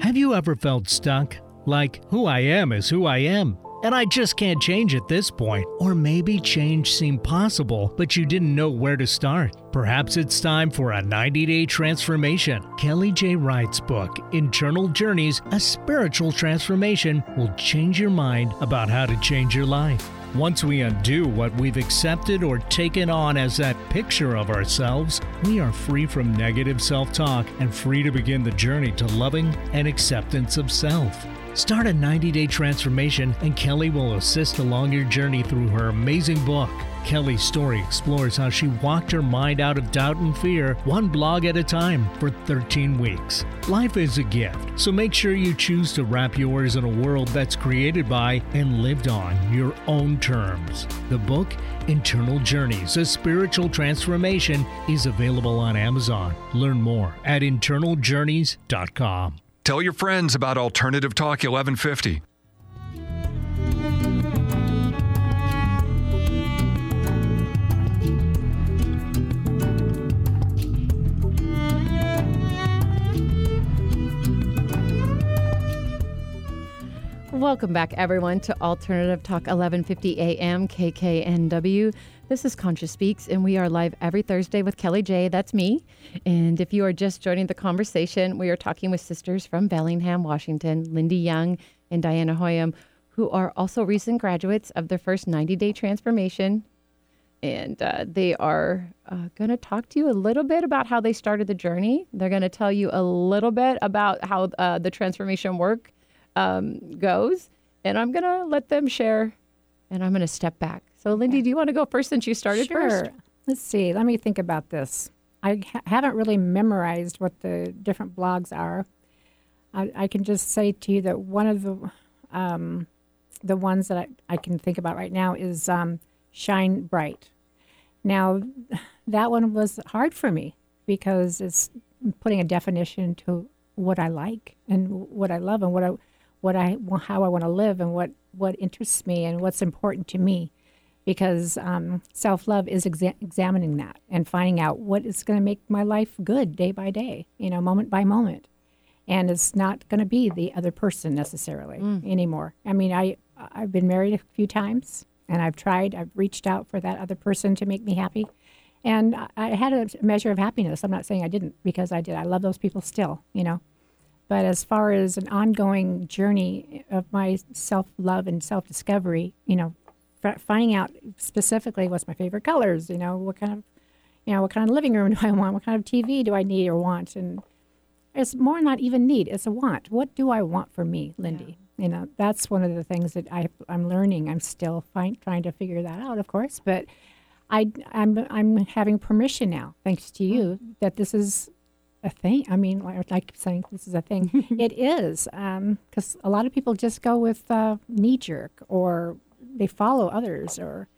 [SPEAKER 4] Have you ever felt stuck? Like, who I am is who I am, and I just can't change at this point. Or maybe change seemed possible, but you didn't know where to start. Perhaps it's time for a 90 day transformation. Kellie J. Wright's book, Internal Journeys A Spiritual Transformation, will change your mind about how to change your life. Once we undo what we've accepted or taken on as that picture of ourselves, we are free from negative self talk and free to begin the journey to loving and acceptance of self. Start a 90 day transformation, and Kellie will assist along your journey through her amazing book. Kellie's story explores how she walked her mind out of doubt and fear, one blog at a time, for 13 weeks. Life is a gift, so make sure you choose to wrap yours in a world that's created by and lived on your own terms. The book, Internal Journeys A Spiritual Transformation, is available on Amazon. Learn more at internaljourneys.com.
[SPEAKER 5] Tell your friends about Alternative Talk 1150.
[SPEAKER 1] Welcome back, everyone, to Alternative Talk 1150 AM KKNW. This is Conscious Speaks, and we are live every Thursday with Kellie J. That's me. And if you are just joining the conversation, we are talking with sisters from Bellingham, Washington, Lindy Young and Diana Hoyem, who are also recent graduates of their first 90 day transformation. And uh, they are uh, going to talk to you a little bit about how they started the journey. They're going to tell you a little bit about how uh, the transformation work um, goes. And I'm going to let them share and I'm going to step back. So, Lindy, do you want to go first since you started
[SPEAKER 2] sure.
[SPEAKER 1] first?
[SPEAKER 2] Let's see. Let me think about this. I ha- haven't really memorized what the different blogs are. I, I, can just say to you that one of the um, the ones that I, I can think about right now is um, Shine Bright. Now, that one was hard for me because it's putting a definition to what I like and what I love and what I what I how I want to live and what what interests me and what's important to me because um, self love is exa- examining that and finding out what is going to make my life good day by day, you know, moment by moment. And it's not going to be the other person necessarily mm. anymore. I mean, I I've been married a few times, and I've tried. I've reached out for that other person to make me happy, and I, I had a measure of happiness. I'm not saying I didn't because I did. I love those people still, you know. But as far as an ongoing journey of my self love and self discovery, you know, finding out specifically what's my favorite colors, you know, what kind of, you know, what kind of living room do I want, what kind of TV do I need or want, and it's more not even need, it's a want. What do I want for me, Lindy? Yeah. You know, that's one of the things that I, I'm learning. I'm still find, trying to figure that out, of course, but I, I'm, I'm having permission now, thanks to you, mm-hmm. that this is a thing. I mean, like I keep saying, this is a thing. it is, because um, a lot of people just go with uh, knee jerk or they follow others or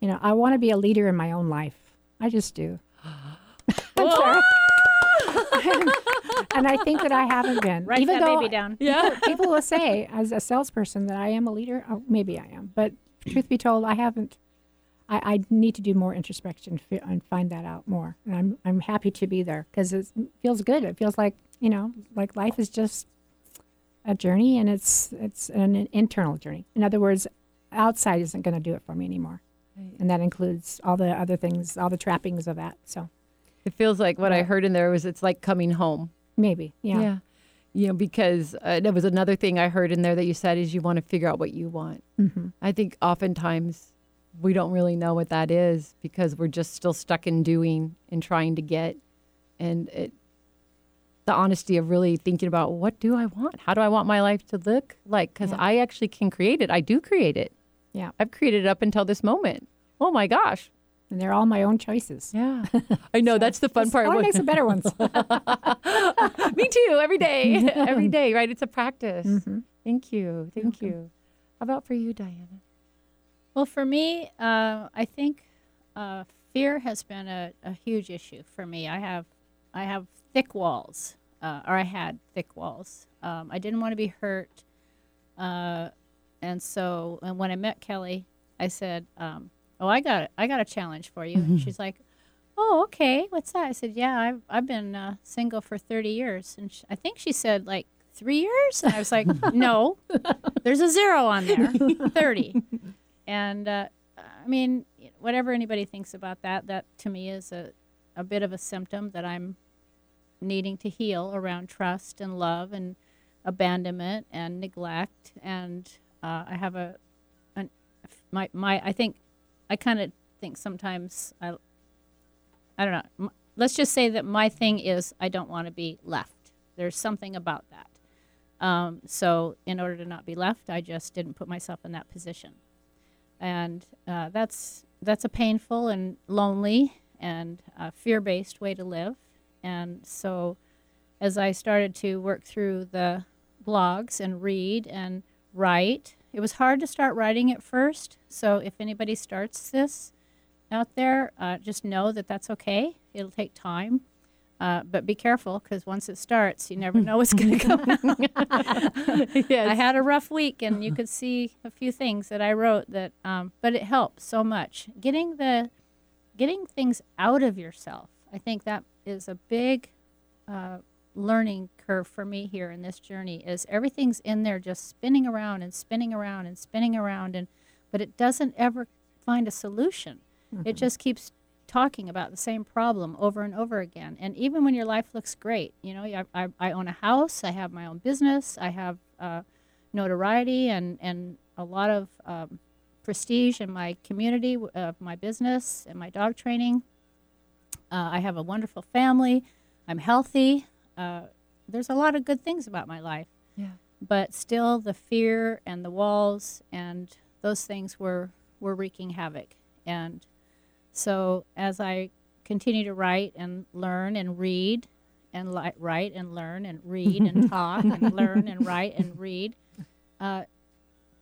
[SPEAKER 2] you know i want to be a leader in my own life. I just do. Sorry. And i think that i haven't been.
[SPEAKER 3] Write
[SPEAKER 2] even
[SPEAKER 3] that
[SPEAKER 2] though
[SPEAKER 3] baby down.
[SPEAKER 2] yeah. people, people will say as a salesperson that i am a leader. Oh, maybe i am. But truth be told i haven't I, I need to do more introspection and find that out more and i'm, I'm happy to be there because it feels good it feels like you know like life is just a journey and it's it's an internal journey in other words outside isn't going to do it for me anymore. Right. And that includes all the other things, all the trappings of that. So
[SPEAKER 1] it feels like what yeah. I heard in there was it's like coming home.
[SPEAKER 2] Maybe. Yeah.
[SPEAKER 1] Yeah. You know, because uh, there was another thing I heard in there that you said is you want to figure out what you want. Mm-hmm. I think oftentimes we don't really know what that is because we're just still stuck in doing and trying to get. And it, the honesty of really thinking about what do I want? How do I want my life to look like? Because yeah. I actually can create it. I do create it.
[SPEAKER 2] Yeah.
[SPEAKER 1] I've created it up until this moment. Oh my gosh.
[SPEAKER 2] And they're all my own choices.
[SPEAKER 1] Yeah. I know. so that's the fun part.
[SPEAKER 2] I make some better ones.
[SPEAKER 1] Me too. Every day. every day, right? It's a practice. Mm-hmm. Thank you. Thank you. How about for you, Diana?
[SPEAKER 3] Well, for me, uh, I think uh, fear has been a, a huge issue for me. I have I have thick walls, uh, or I had thick walls. Um, I didn't want to be hurt, uh, and so and when I met Kellie, I said, um, "Oh, I got I got a challenge for you." And she's like, "Oh, okay. What's that?" I said, "Yeah, I've I've been uh, single for 30 years," and sh- I think she said like three years. And I was like, "No, there's a zero on there, 30." And uh, I mean, whatever anybody thinks about that, that to me is a, a bit of a symptom that I'm needing to heal around trust and love and abandonment and neglect. And uh, I have a, an, my, my, I think, I kind of think sometimes I, I don't know. Let's just say that my thing is I don't want to be left. There's something about that. Um, so in order to not be left, I just didn't put myself in that position and uh, that's that's a painful and lonely and uh, fear-based way to live. And so, as I started to work through the blogs and read and write, it was hard to start writing at first. So, if anybody starts this out there, uh, just know that that's okay. It'll take time. Uh, but be careful because once it starts, you never know what's going to come
[SPEAKER 1] yes.
[SPEAKER 3] I had a rough week, and you could see a few things that I wrote that, um, but it helped so much. Getting the, getting things out of yourself. I think that is a big uh, learning curve for me here in this journey. Is everything's in there just spinning around and spinning around and spinning around, and but it doesn't ever find a solution. It just keeps talking about the same problem over and over again. And even when your life looks great, you know, I, I, I own a house, I have my own business, I have uh, notoriety and, and a lot of um, prestige in my community, of my business and my dog training. Uh, I have a wonderful family. I'm healthy. Uh, there's a lot of good things about my life.
[SPEAKER 1] Yeah.
[SPEAKER 3] But still, the fear and the walls and those things were, were wreaking havoc. And so as I continue to write and learn and read and li- write and learn and read and talk and learn and write and read, uh,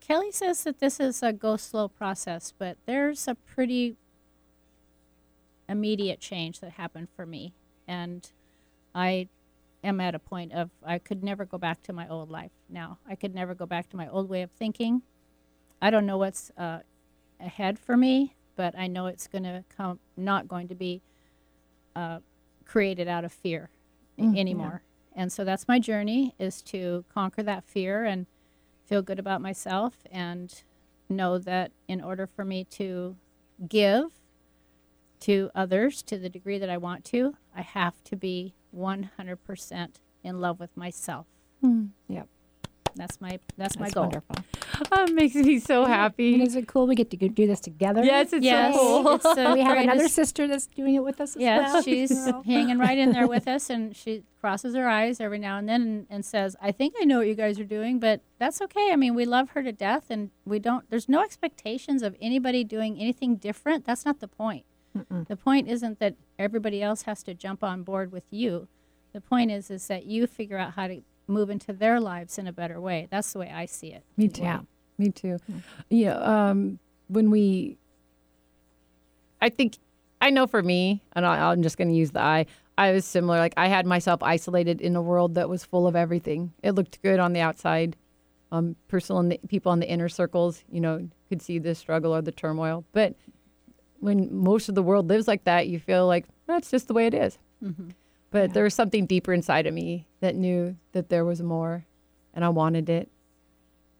[SPEAKER 3] Kellie says that this is a go slow process, but there's a pretty immediate change that happened for me. And I am at a point of I could never go back to my old life now. I could never go back to my old way of thinking. I don't know what's uh, ahead for me, but I know it's going to come, not going to be uh, created out of fear a- anymore. And so that's my journey is to conquer that fear and feel good about myself and know that in order for me to give to others to the degree that I want to, I have to be 100% in love with myself.
[SPEAKER 2] Yep.
[SPEAKER 3] That's my that's, my goal.
[SPEAKER 2] wonderful.
[SPEAKER 1] Oh, it makes me so
[SPEAKER 2] And
[SPEAKER 1] happy.
[SPEAKER 2] is it cool we get to do this together?
[SPEAKER 1] Yes, it's
[SPEAKER 3] Yes,
[SPEAKER 1] so cool.
[SPEAKER 3] it's the
[SPEAKER 2] we have another
[SPEAKER 3] greatest-
[SPEAKER 2] sister that's doing it with us as
[SPEAKER 3] Yes,
[SPEAKER 2] well.
[SPEAKER 3] she's hanging right in there with us, and she crosses her eyes every now and then and, and says, "I think I know what you guys are doing, but that's okay. I mean, we love her to death, and we don't. There's no expectations of anybody doing anything different. That's not the point. The point isn't that everybody else has to jump on board with you. The point is, is that you figure out how to move into their lives in a better way. That's the way I see it.
[SPEAKER 1] Me too.
[SPEAKER 2] Yeah.
[SPEAKER 1] Me too. Yeah. Um, when we, I think, I know for me, and I, I'm just going to use the I. I was similar. Like I had myself isolated in a world that was full of everything. It looked good on the outside. Um, personal in the, people in the inner circles, you know, could see the struggle or the turmoil. But when most of the world lives like that, you feel like that's just the way it is. But there was something deeper inside of me that knew that there was more, and I wanted it.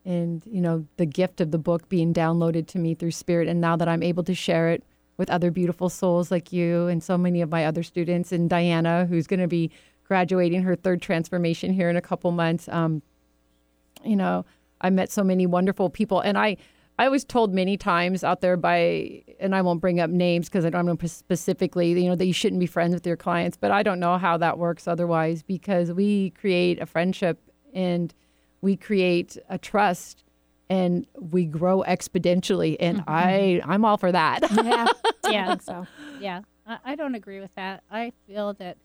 [SPEAKER 1] And you know, the gift of the book being downloaded to me through Spirit, and now that I'm able to share it with other beautiful souls like you and so many of my other students, and Diana, who's going to be graduating her third transformation here in a couple months. Um, you know, I met so many wonderful people, and I, I was told many times out there by, and I won't bring up names because I don't know specifically, you know, that you shouldn't be friends with your clients, but I don't know how that works otherwise because we create a friendship and we create a trust and we grow exponentially, and mm-hmm. I, I'm all for that.
[SPEAKER 2] yeah.
[SPEAKER 3] Yeah.
[SPEAKER 2] I think so.
[SPEAKER 3] yeah I, I don't agree with that i feel that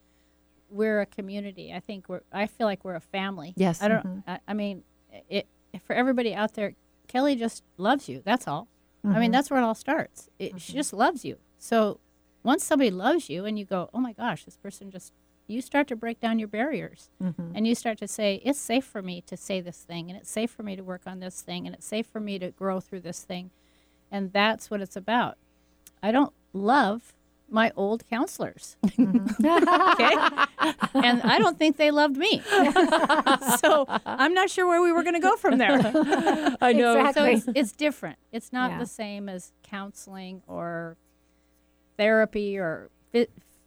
[SPEAKER 3] we're a community i think we're i feel like we're a family
[SPEAKER 1] Yes.
[SPEAKER 3] i don't mm-hmm. I, I mean it for everybody out there Kellie just loves you that's all. I mean mm-hmm. that's where it all starts. It, she mm-hmm. just loves you. So once somebody loves you and you go, oh my gosh, this person just, you start to break down your barriers. Mm-hmm. And you start to say, it's safe for me to say this thing and it's safe for me to work on this thing and it's safe for me to grow through this thing. And that's what it's about. I don't love my old counselors. okay? And I don't think they loved me. so I'm not sure where we were going to go from there.
[SPEAKER 1] I know.
[SPEAKER 2] Exactly.
[SPEAKER 3] So it's, it's different. It's not
[SPEAKER 2] Yeah.
[SPEAKER 3] the same as counseling or therapy or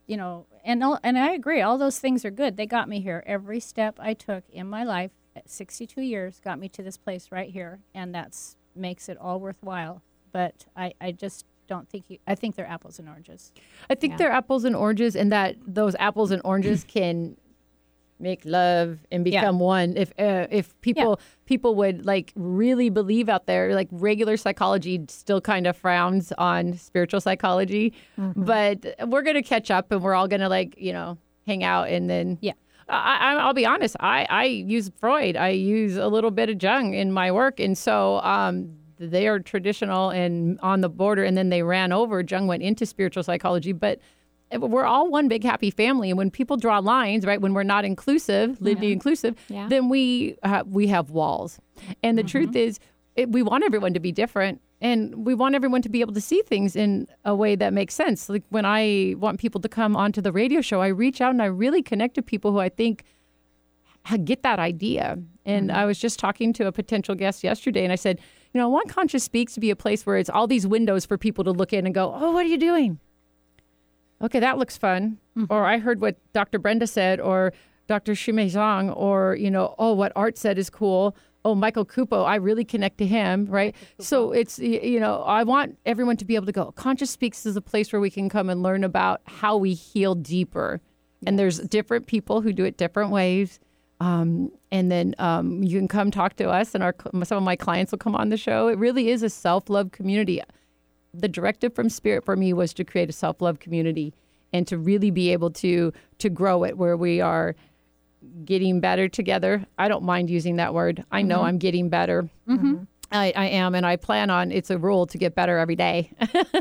[SPEAKER 3] you know. And and I agree. All those things are good. They got me here. Every step I took in my life at 62 years got me to this place right here, and that's makes it all worthwhile. But I, I just don't think you. I think they're apples and oranges.
[SPEAKER 1] I think
[SPEAKER 2] Yeah.
[SPEAKER 1] they're apples and oranges, and that those apples and oranges can make love and
[SPEAKER 3] Yeah.
[SPEAKER 1] become one. If uh, if people people would like really believe out there, like regular psychology still kind of frowns on spiritual psychology, but we're gonna catch up, and we're all gonna like you know hang out, and then
[SPEAKER 3] Yeah.
[SPEAKER 1] I, I, I'll be honest. I, I use Freud. I use a little bit of Jung in my work, and so um, they are traditional and on the border. And then they ran over. Jung went into spiritual psychology, but we're all one big happy family. And when people draw lines, right, when we're not inclusive, living inclusive,
[SPEAKER 2] Yeah.
[SPEAKER 1] then we uh, we have walls. And the truth is, it, we want everyone to be different. And we want everyone to be able to see things in a way that makes sense. Like when I want people to come onto the radio show, I reach out and I really connect to people who I think get that idea. And I was just talking to a potential guest yesterday, and I said, you know, I want Conscious Speaks to be a place where it's all these windows for people to look in and go, oh, what are you doing? Okay, that looks fun. Mm-hmm. Or I heard what Dr. Brenda said, or Dr. Shumei Zhang, or, you know, oh, what Art said is cool. Oh, Michael Kupo, I really connect to him, right? So it's, you know, I want everyone to be able to go, Conscious Speaks is a place where we can come and learn about how we heal deeper. And there's different people who do it different ways. Um, and then um, you can come talk to us, and our some of my clients will come on the show. It really is a self love community. The directive from Spirit for me was to create a self love community and to really be able to to grow it where we are getting better together. I don't mind using that word. I know I'm getting better. I, I am, and I plan on. It's a rule to get better every day.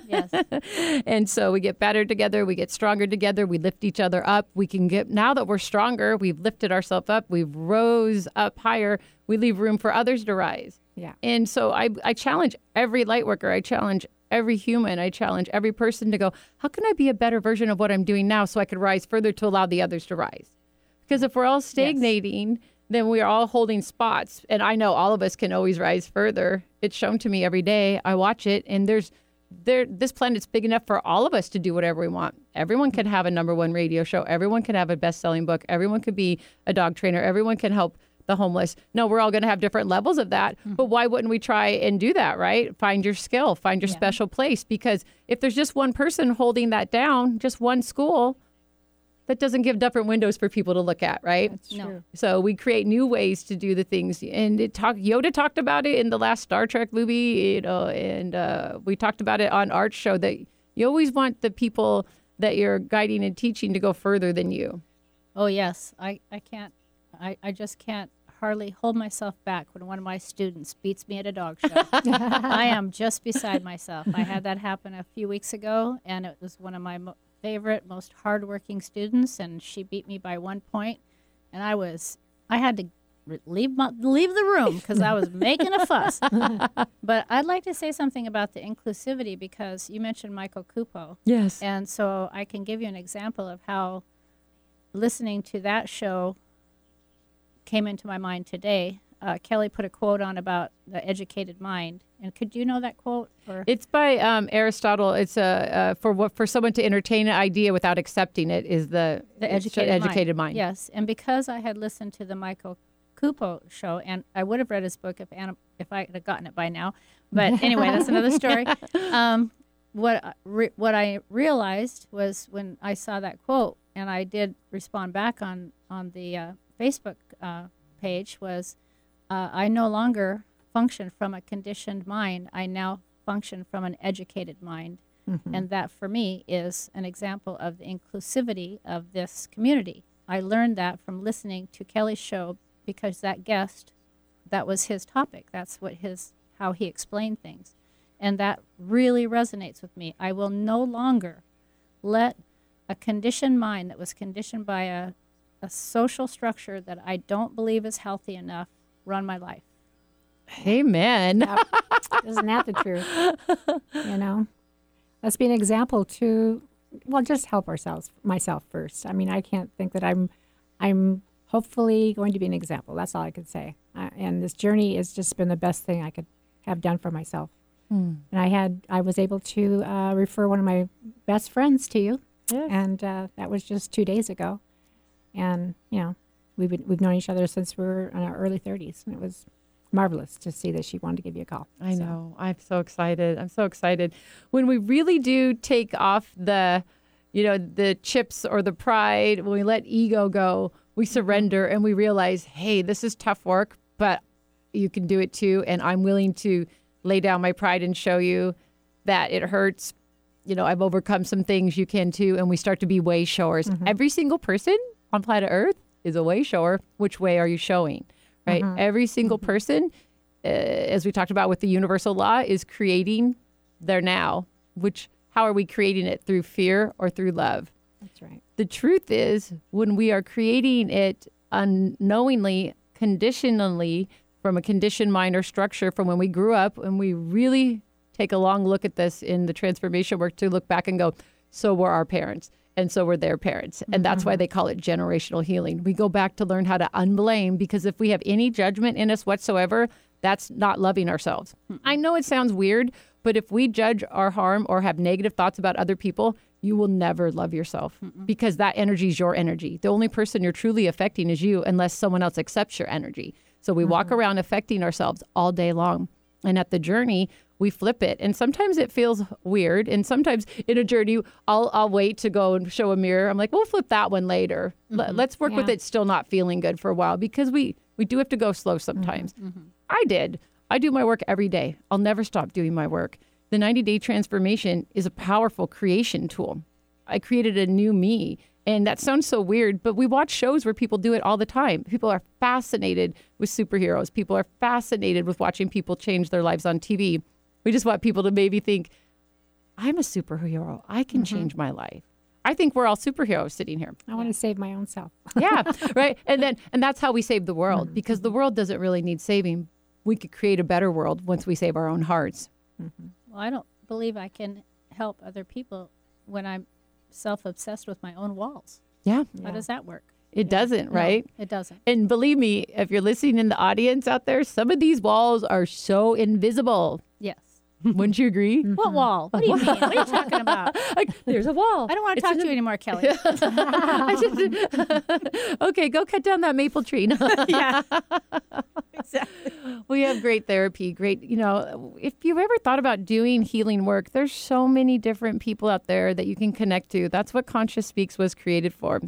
[SPEAKER 3] Yes.
[SPEAKER 1] and so we get better together we get stronger together we lift each other up we can get now that we're stronger we've lifted ourselves up we've rose up higher we leave room for others to rise
[SPEAKER 2] Yeah.
[SPEAKER 1] and so i, I challenge every light worker i challenge every human i challenge every person to go how can i be a better version of what i'm doing now so i could rise further to allow the others to rise because if we're all stagnating then we are all holding spots. And i know all of us can always rise further. It's shown to me every day. I watch it and there's there this planet's big enough for all of us to do whatever we want. Everyone can have a number one radio show. Everyone can have a best-selling book. Everyone could be a dog trainer. Everyone can help the homeless. No we're all going to have different levels of that. Mm. But why wouldn't we try and do that right? Find your skill. Find your special place. Because if there's just one person holding that down just one school that doesn't give different windows for people to look at right
[SPEAKER 3] No.
[SPEAKER 1] so we create new ways to do the things, and it talk, Yoda talked about it in the last Star Trek movie, you know, and uh, we talked about it on Art show that you always want the people that you're guiding and teaching to go further than you.
[SPEAKER 3] Oh yes, I, I can't, I, I just can't hardly hold myself back when one of my students beats me at a dog show. I am just beside myself. I had that happen a few weeks ago, and it was one of my mo- favorite, most hardworking students, and she beat me by one point, and I was, I had to leave my, leave the room because I was making a fuss. but I'd like to say something about the inclusivity because you mentioned Michael Kupo.
[SPEAKER 1] Yes.
[SPEAKER 3] And so I can give you an example of how listening to that show came into my mind today. Uh, Kellie put a quote on about the educated mind. And could you know that quote? Or
[SPEAKER 1] It's by um, Aristotle. It's a uh, for what for someone to entertain an idea without accepting it is the,
[SPEAKER 3] the educated,
[SPEAKER 1] educated mind.
[SPEAKER 3] Yes, and because I had listened to the Michael Kupo show, and I would have read his book if Anna, if I had gotten it by now. But anyway, that's another story. Um, what I re- what I realized was when I saw that quote, and I did respond back on on the uh, Facebook uh, page was, uh, I no longer function from a conditioned mind. I now function from an educated mind. And that for me is an example of the inclusivity of this community. I learned that from listening to Kellie's show because that guest, that was his topic. That's what his how he explained things. And that really resonates with me. I will no longer let a conditioned mind that was conditioned by a, a social structure that I don't believe is healthy enough run my life.
[SPEAKER 1] Amen.
[SPEAKER 2] Isn't that the truth? you know, let's be an example to, well, just help ourselves, myself first. I mean, I can't think that I'm, I'm hopefully going to be an example. That's all I can say. Uh, and this journey has just been the best thing I could have done for myself. And I had, I was able to uh, refer one of my best friends to you,
[SPEAKER 1] Yes.
[SPEAKER 2] and uh, that was just two days ago. And you know, we've been, we've known each other since we were in our early 30s, and it was marvelous to see that she wanted to give you a call.
[SPEAKER 1] I
[SPEAKER 2] So,
[SPEAKER 1] know. I'm so excited. I'm so excited. When we really do take off the, you know, the chips or the pride, when we let ego go, we mm-hmm. surrender and we realize, hey, this is tough work, but you can do it too. And I'm willing to lay down my pride and show you that it hurts. You know, I've overcome some things. You can too. And we start to be way showers. Mm-hmm. Every single person on planet Earth is a way shower. Which way are you showing? Right? Every single person uh, as we talked about with the universal law, is creating their now. Which how are we creating it through fear or through love?
[SPEAKER 2] That's right.
[SPEAKER 1] The truth is, when we are creating it unknowingly, conditionally, from a conditioned mind or structure from when we grew up, and we really take a long look at this in the transformation work to look back and go, so were our parents. And so were their parents. And that's why mm-hmm. they call it generational healing. We go back to learn how to unblame because if we have any judgment in us whatsoever, that's not loving ourselves. I know it sounds weird, but if we judge our harm or have negative thoughts about other people, you will never love yourself because that energy is your energy. The only person you're truly affecting is you unless someone else accepts your energy. So we mm-hmm. walk around affecting ourselves all day long. And at the journey, we flip it. And sometimes it feels weird. And sometimes in a journey, I'll, I'll wait to go and show a mirror. I'm like, we'll flip that one later. Let- mm-hmm. Let's work with it still not feeling good for a while because we, we do have to go slow mm-hmm. sometimes. Mm-hmm. I did. I do my work every day. I'll never stop doing my work. The 90 day transformation is a powerful creation tool. I created a new me. And that sounds so weird, but we watch shows where people do it all the time. People are fascinated with superheroes. People are fascinated with watching people change their lives on TV. We just want people to maybe think, I'm a superhero. I can mm-hmm. change my life. I think we're all superheroes sitting here.
[SPEAKER 2] I want to save my own self.
[SPEAKER 1] Yeah, right. And then and that's how we save the world mm-hmm. because the world doesn't really need saving. We could create a better world once we save our own hearts. Mm-hmm.
[SPEAKER 3] Well, I don't believe I can help other people when I'm self obsessed with my own walls.
[SPEAKER 1] Yeah,
[SPEAKER 3] How does that work?
[SPEAKER 1] it doesn't,
[SPEAKER 3] No,
[SPEAKER 1] right?
[SPEAKER 3] it doesn't.
[SPEAKER 1] And believe me, if you're listening in the audience out there, some of these walls are so invisible.
[SPEAKER 3] Yes.
[SPEAKER 1] Wouldn't you agree?
[SPEAKER 3] What wall? What do you mean? What are you talking about?
[SPEAKER 1] Like, there's a wall.
[SPEAKER 3] I don't want to talk to you anymore,
[SPEAKER 1] Kellie. Just- okay, go cut down that maple tree.
[SPEAKER 3] yeah. exactly.
[SPEAKER 1] we have great therapy. Great, you know, if you've ever thought about doing healing work, there's so many different people out there that you can connect to. That's what Conscious Speaks was created for.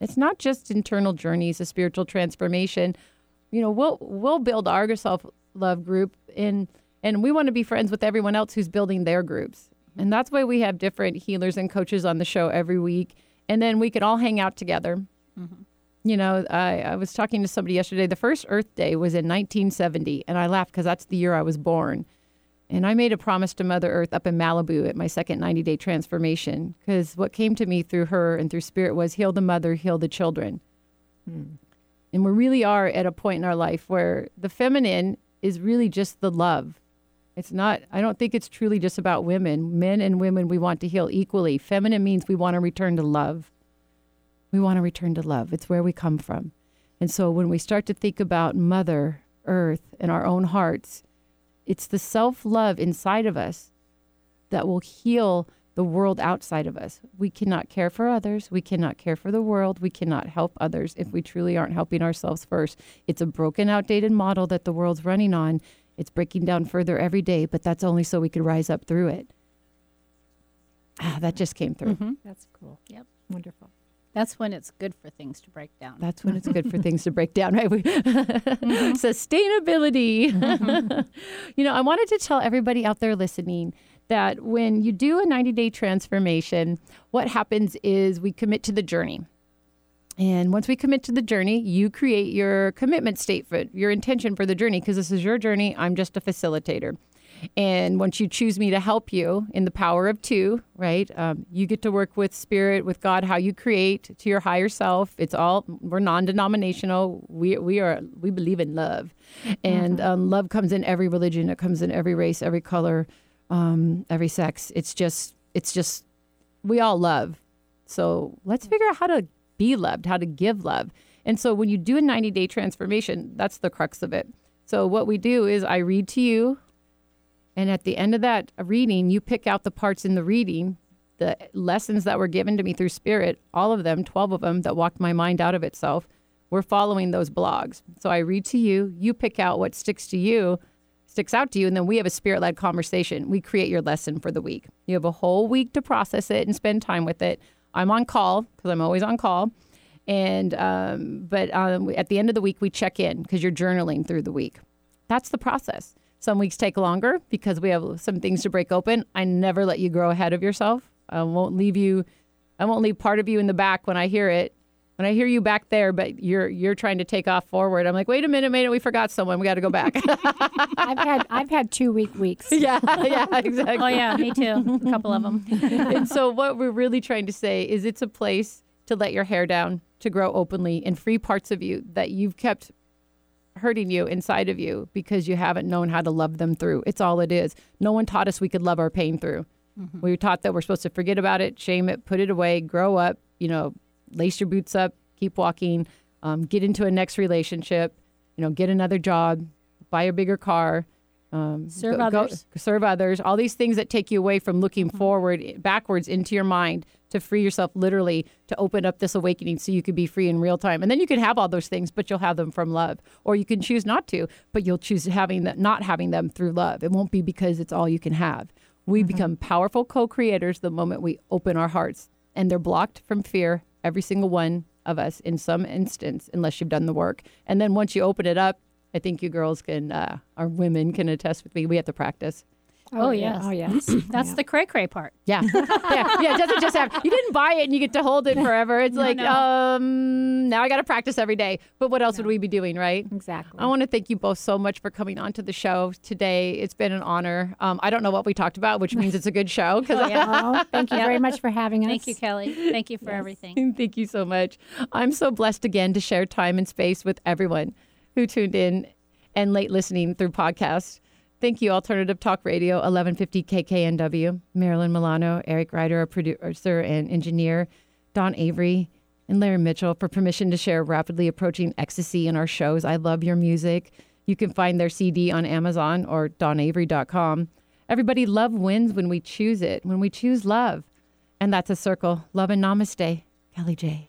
[SPEAKER 1] It's not just internal journeys, a spiritual transformation. You know, we'll we'll build our self love group and and we want to be friends with everyone else who's building their groups. Mm-hmm. And that's why we have different healers and coaches on the show every week. And then we can all hang out together. Mm-hmm. You know, I, I was talking to somebody yesterday. The first Earth Day was in 1970, and I laughed because that's the year I was born. And I made a promise to Mother Earth up in Malibu at my second 90 day transformation because what came to me through her and through spirit was heal the mother, heal the children. Mm. And we really are at a point in our life where the feminine is really just the love. It's not, I don't think it's truly just about women. Men and women, we want to heal equally. Feminine means we want to return to love. We want to return to love. It's where we come from. And so when we start to think about Mother Earth and our own hearts, it's the self love inside of us that will heal the world outside of us. We cannot care for others. We cannot care for the world. We cannot help others if we truly aren't helping ourselves first. It's a broken, outdated model that the world's running on. It's breaking down further every day, but that's only so we could rise up through it. Ah, that just came through. Mm-hmm.
[SPEAKER 2] That's cool.
[SPEAKER 3] Yep.
[SPEAKER 2] Wonderful.
[SPEAKER 3] That's when it's good for things to break down.
[SPEAKER 1] That's when it's good for things to break down, right? We- mm-hmm. Sustainability. Mm-hmm. you know, I wanted to tell everybody out there listening that when you do a 90 day transformation, what happens is we commit to the journey. And once we commit to the journey, you create your commitment statement, your intention for the journey, because this is your journey. I'm just a facilitator. And once you choose me to help you in the power of two, right? Um, you get to work with spirit, with God, how you create to your higher self. It's all we're non-denominational. We we are we believe in love, and um, love comes in every religion. It comes in every race, every color, um, every sex. It's just it's just we all love. So let's figure out how to be loved, how to give love. And so when you do a 90 day transformation, that's the crux of it. So what we do is I read to you, and at the end of that reading, you pick out the parts in the reading, the lessons that were given to me through spirit, all of them, 12 of them that walked my mind out of itself. We're following those blogs. So I read to you, you pick out what sticks to you, sticks out to you, and then we have a spirit led conversation. We create your lesson for the week. You have a whole week to process it and spend time with it. I'm on call because I'm always on call. And um, but um, at the end of the week, we check in because you're journaling through the week. That's the process. Some weeks take longer because we have some things to break open. I never let you grow ahead of yourself. I won't leave you. I won't leave part of you in the back when I hear it. When I hear you back there, but you're you're trying to take off forward, I'm like, wait a minute, minute, we forgot someone. We got to go back.
[SPEAKER 2] I've had I've had two week weeks.
[SPEAKER 1] yeah, yeah, exactly.
[SPEAKER 3] Oh yeah, me too. A couple of them.
[SPEAKER 1] and so what we're really trying to say is it's a place to let your hair down, to grow openly and free parts of you that you've kept hurting you inside of you because you haven't known how to love them through. It's all it is. No one taught us we could love our pain through. Mm-hmm. We were taught that we're supposed to forget about it, shame it, put it away, grow up, you know, lace your boots up, keep walking, um, get into a next relationship, you know, get another job, buy a bigger car, um,
[SPEAKER 3] Serve
[SPEAKER 1] go- go-
[SPEAKER 3] others.
[SPEAKER 1] serve others. All these things that take you away from looking forward, backwards into your mind to free yourself, literally to open up this awakening, so you could be free in real time. And then you can have all those things, but you'll have them from love, or you can choose not to, but you'll choose having that, not having them through love. It won't be because it's all you can have. We become powerful co-creators the moment we open our hearts, and they're blocked from fear. Every single one of us, in some instance, unless you've done the work. And then once you open it up, I think you girls can, uh, our women can attest with me. We have to practice.
[SPEAKER 3] Oh,
[SPEAKER 2] yeah.
[SPEAKER 3] yes.
[SPEAKER 2] Oh yes.
[SPEAKER 3] That's
[SPEAKER 2] Yeah.
[SPEAKER 3] the cray cray part.
[SPEAKER 1] Yeah. yeah. Yeah. It doesn't just have, you didn't buy it and you get to hold it forever. It's like,
[SPEAKER 3] no.
[SPEAKER 1] um, now I got to practice every day. But what else would we be doing, right?
[SPEAKER 2] exactly.
[SPEAKER 1] I want to thank you both so much for coming on to the show today. It's been an honor. Um, I don't know what we talked about, which means it's a good show.
[SPEAKER 3] Oh, yeah.
[SPEAKER 2] Oh, thank you very much for having us.
[SPEAKER 3] Thank you, Kellie. Thank you for everything.
[SPEAKER 1] Thank you so much. I'm so blessed again to share time and space with everyone who tuned in and late listening through podcasts. Thank you, Alternative Talk Radio, 1150 KKNW, Marilyn Milano, Eric Ryder, our producer and engineer, Don Avery, and Larry Mitchell for permission to share rapidly approaching ecstasy in our shows. I love your music. You can find their CD on Amazon or donavery.com. Everybody, love wins when we choose it, when we choose love. And that's a circle. Love and namaste. Kellie J.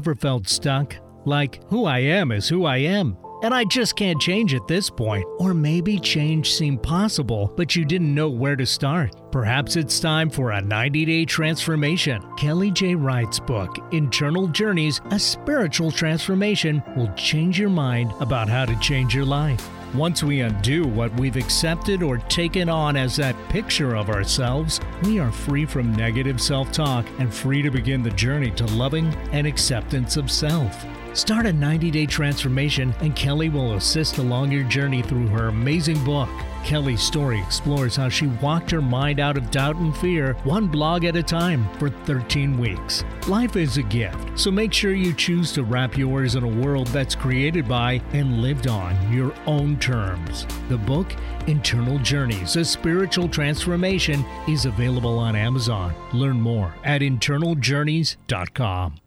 [SPEAKER 4] ever felt stuck? Like, who I am is who I am, and I just can't change at this point. Or maybe change seemed possible, but you didn't know where to start. Perhaps it's time for a 90 day transformation. Kellie J. Wright's book, Internal Journeys A Spiritual Transformation, will change your mind about how to change your life. Once we undo what we've accepted or taken on as that picture of ourselves, we are free from negative self talk and free to begin the journey to loving and acceptance of self. Start a 90 day transformation, and Kellie will assist along your journey through her amazing book. Kellie's story explores how she walked her mind out of doubt and fear, one blog at a time, for 13 weeks. Life is a gift, so make sure you choose to wrap yours in a world that's created by and lived on your own terms. The book, Internal Journeys A Spiritual Transformation, is available on Amazon. Learn more at internaljourneys.com.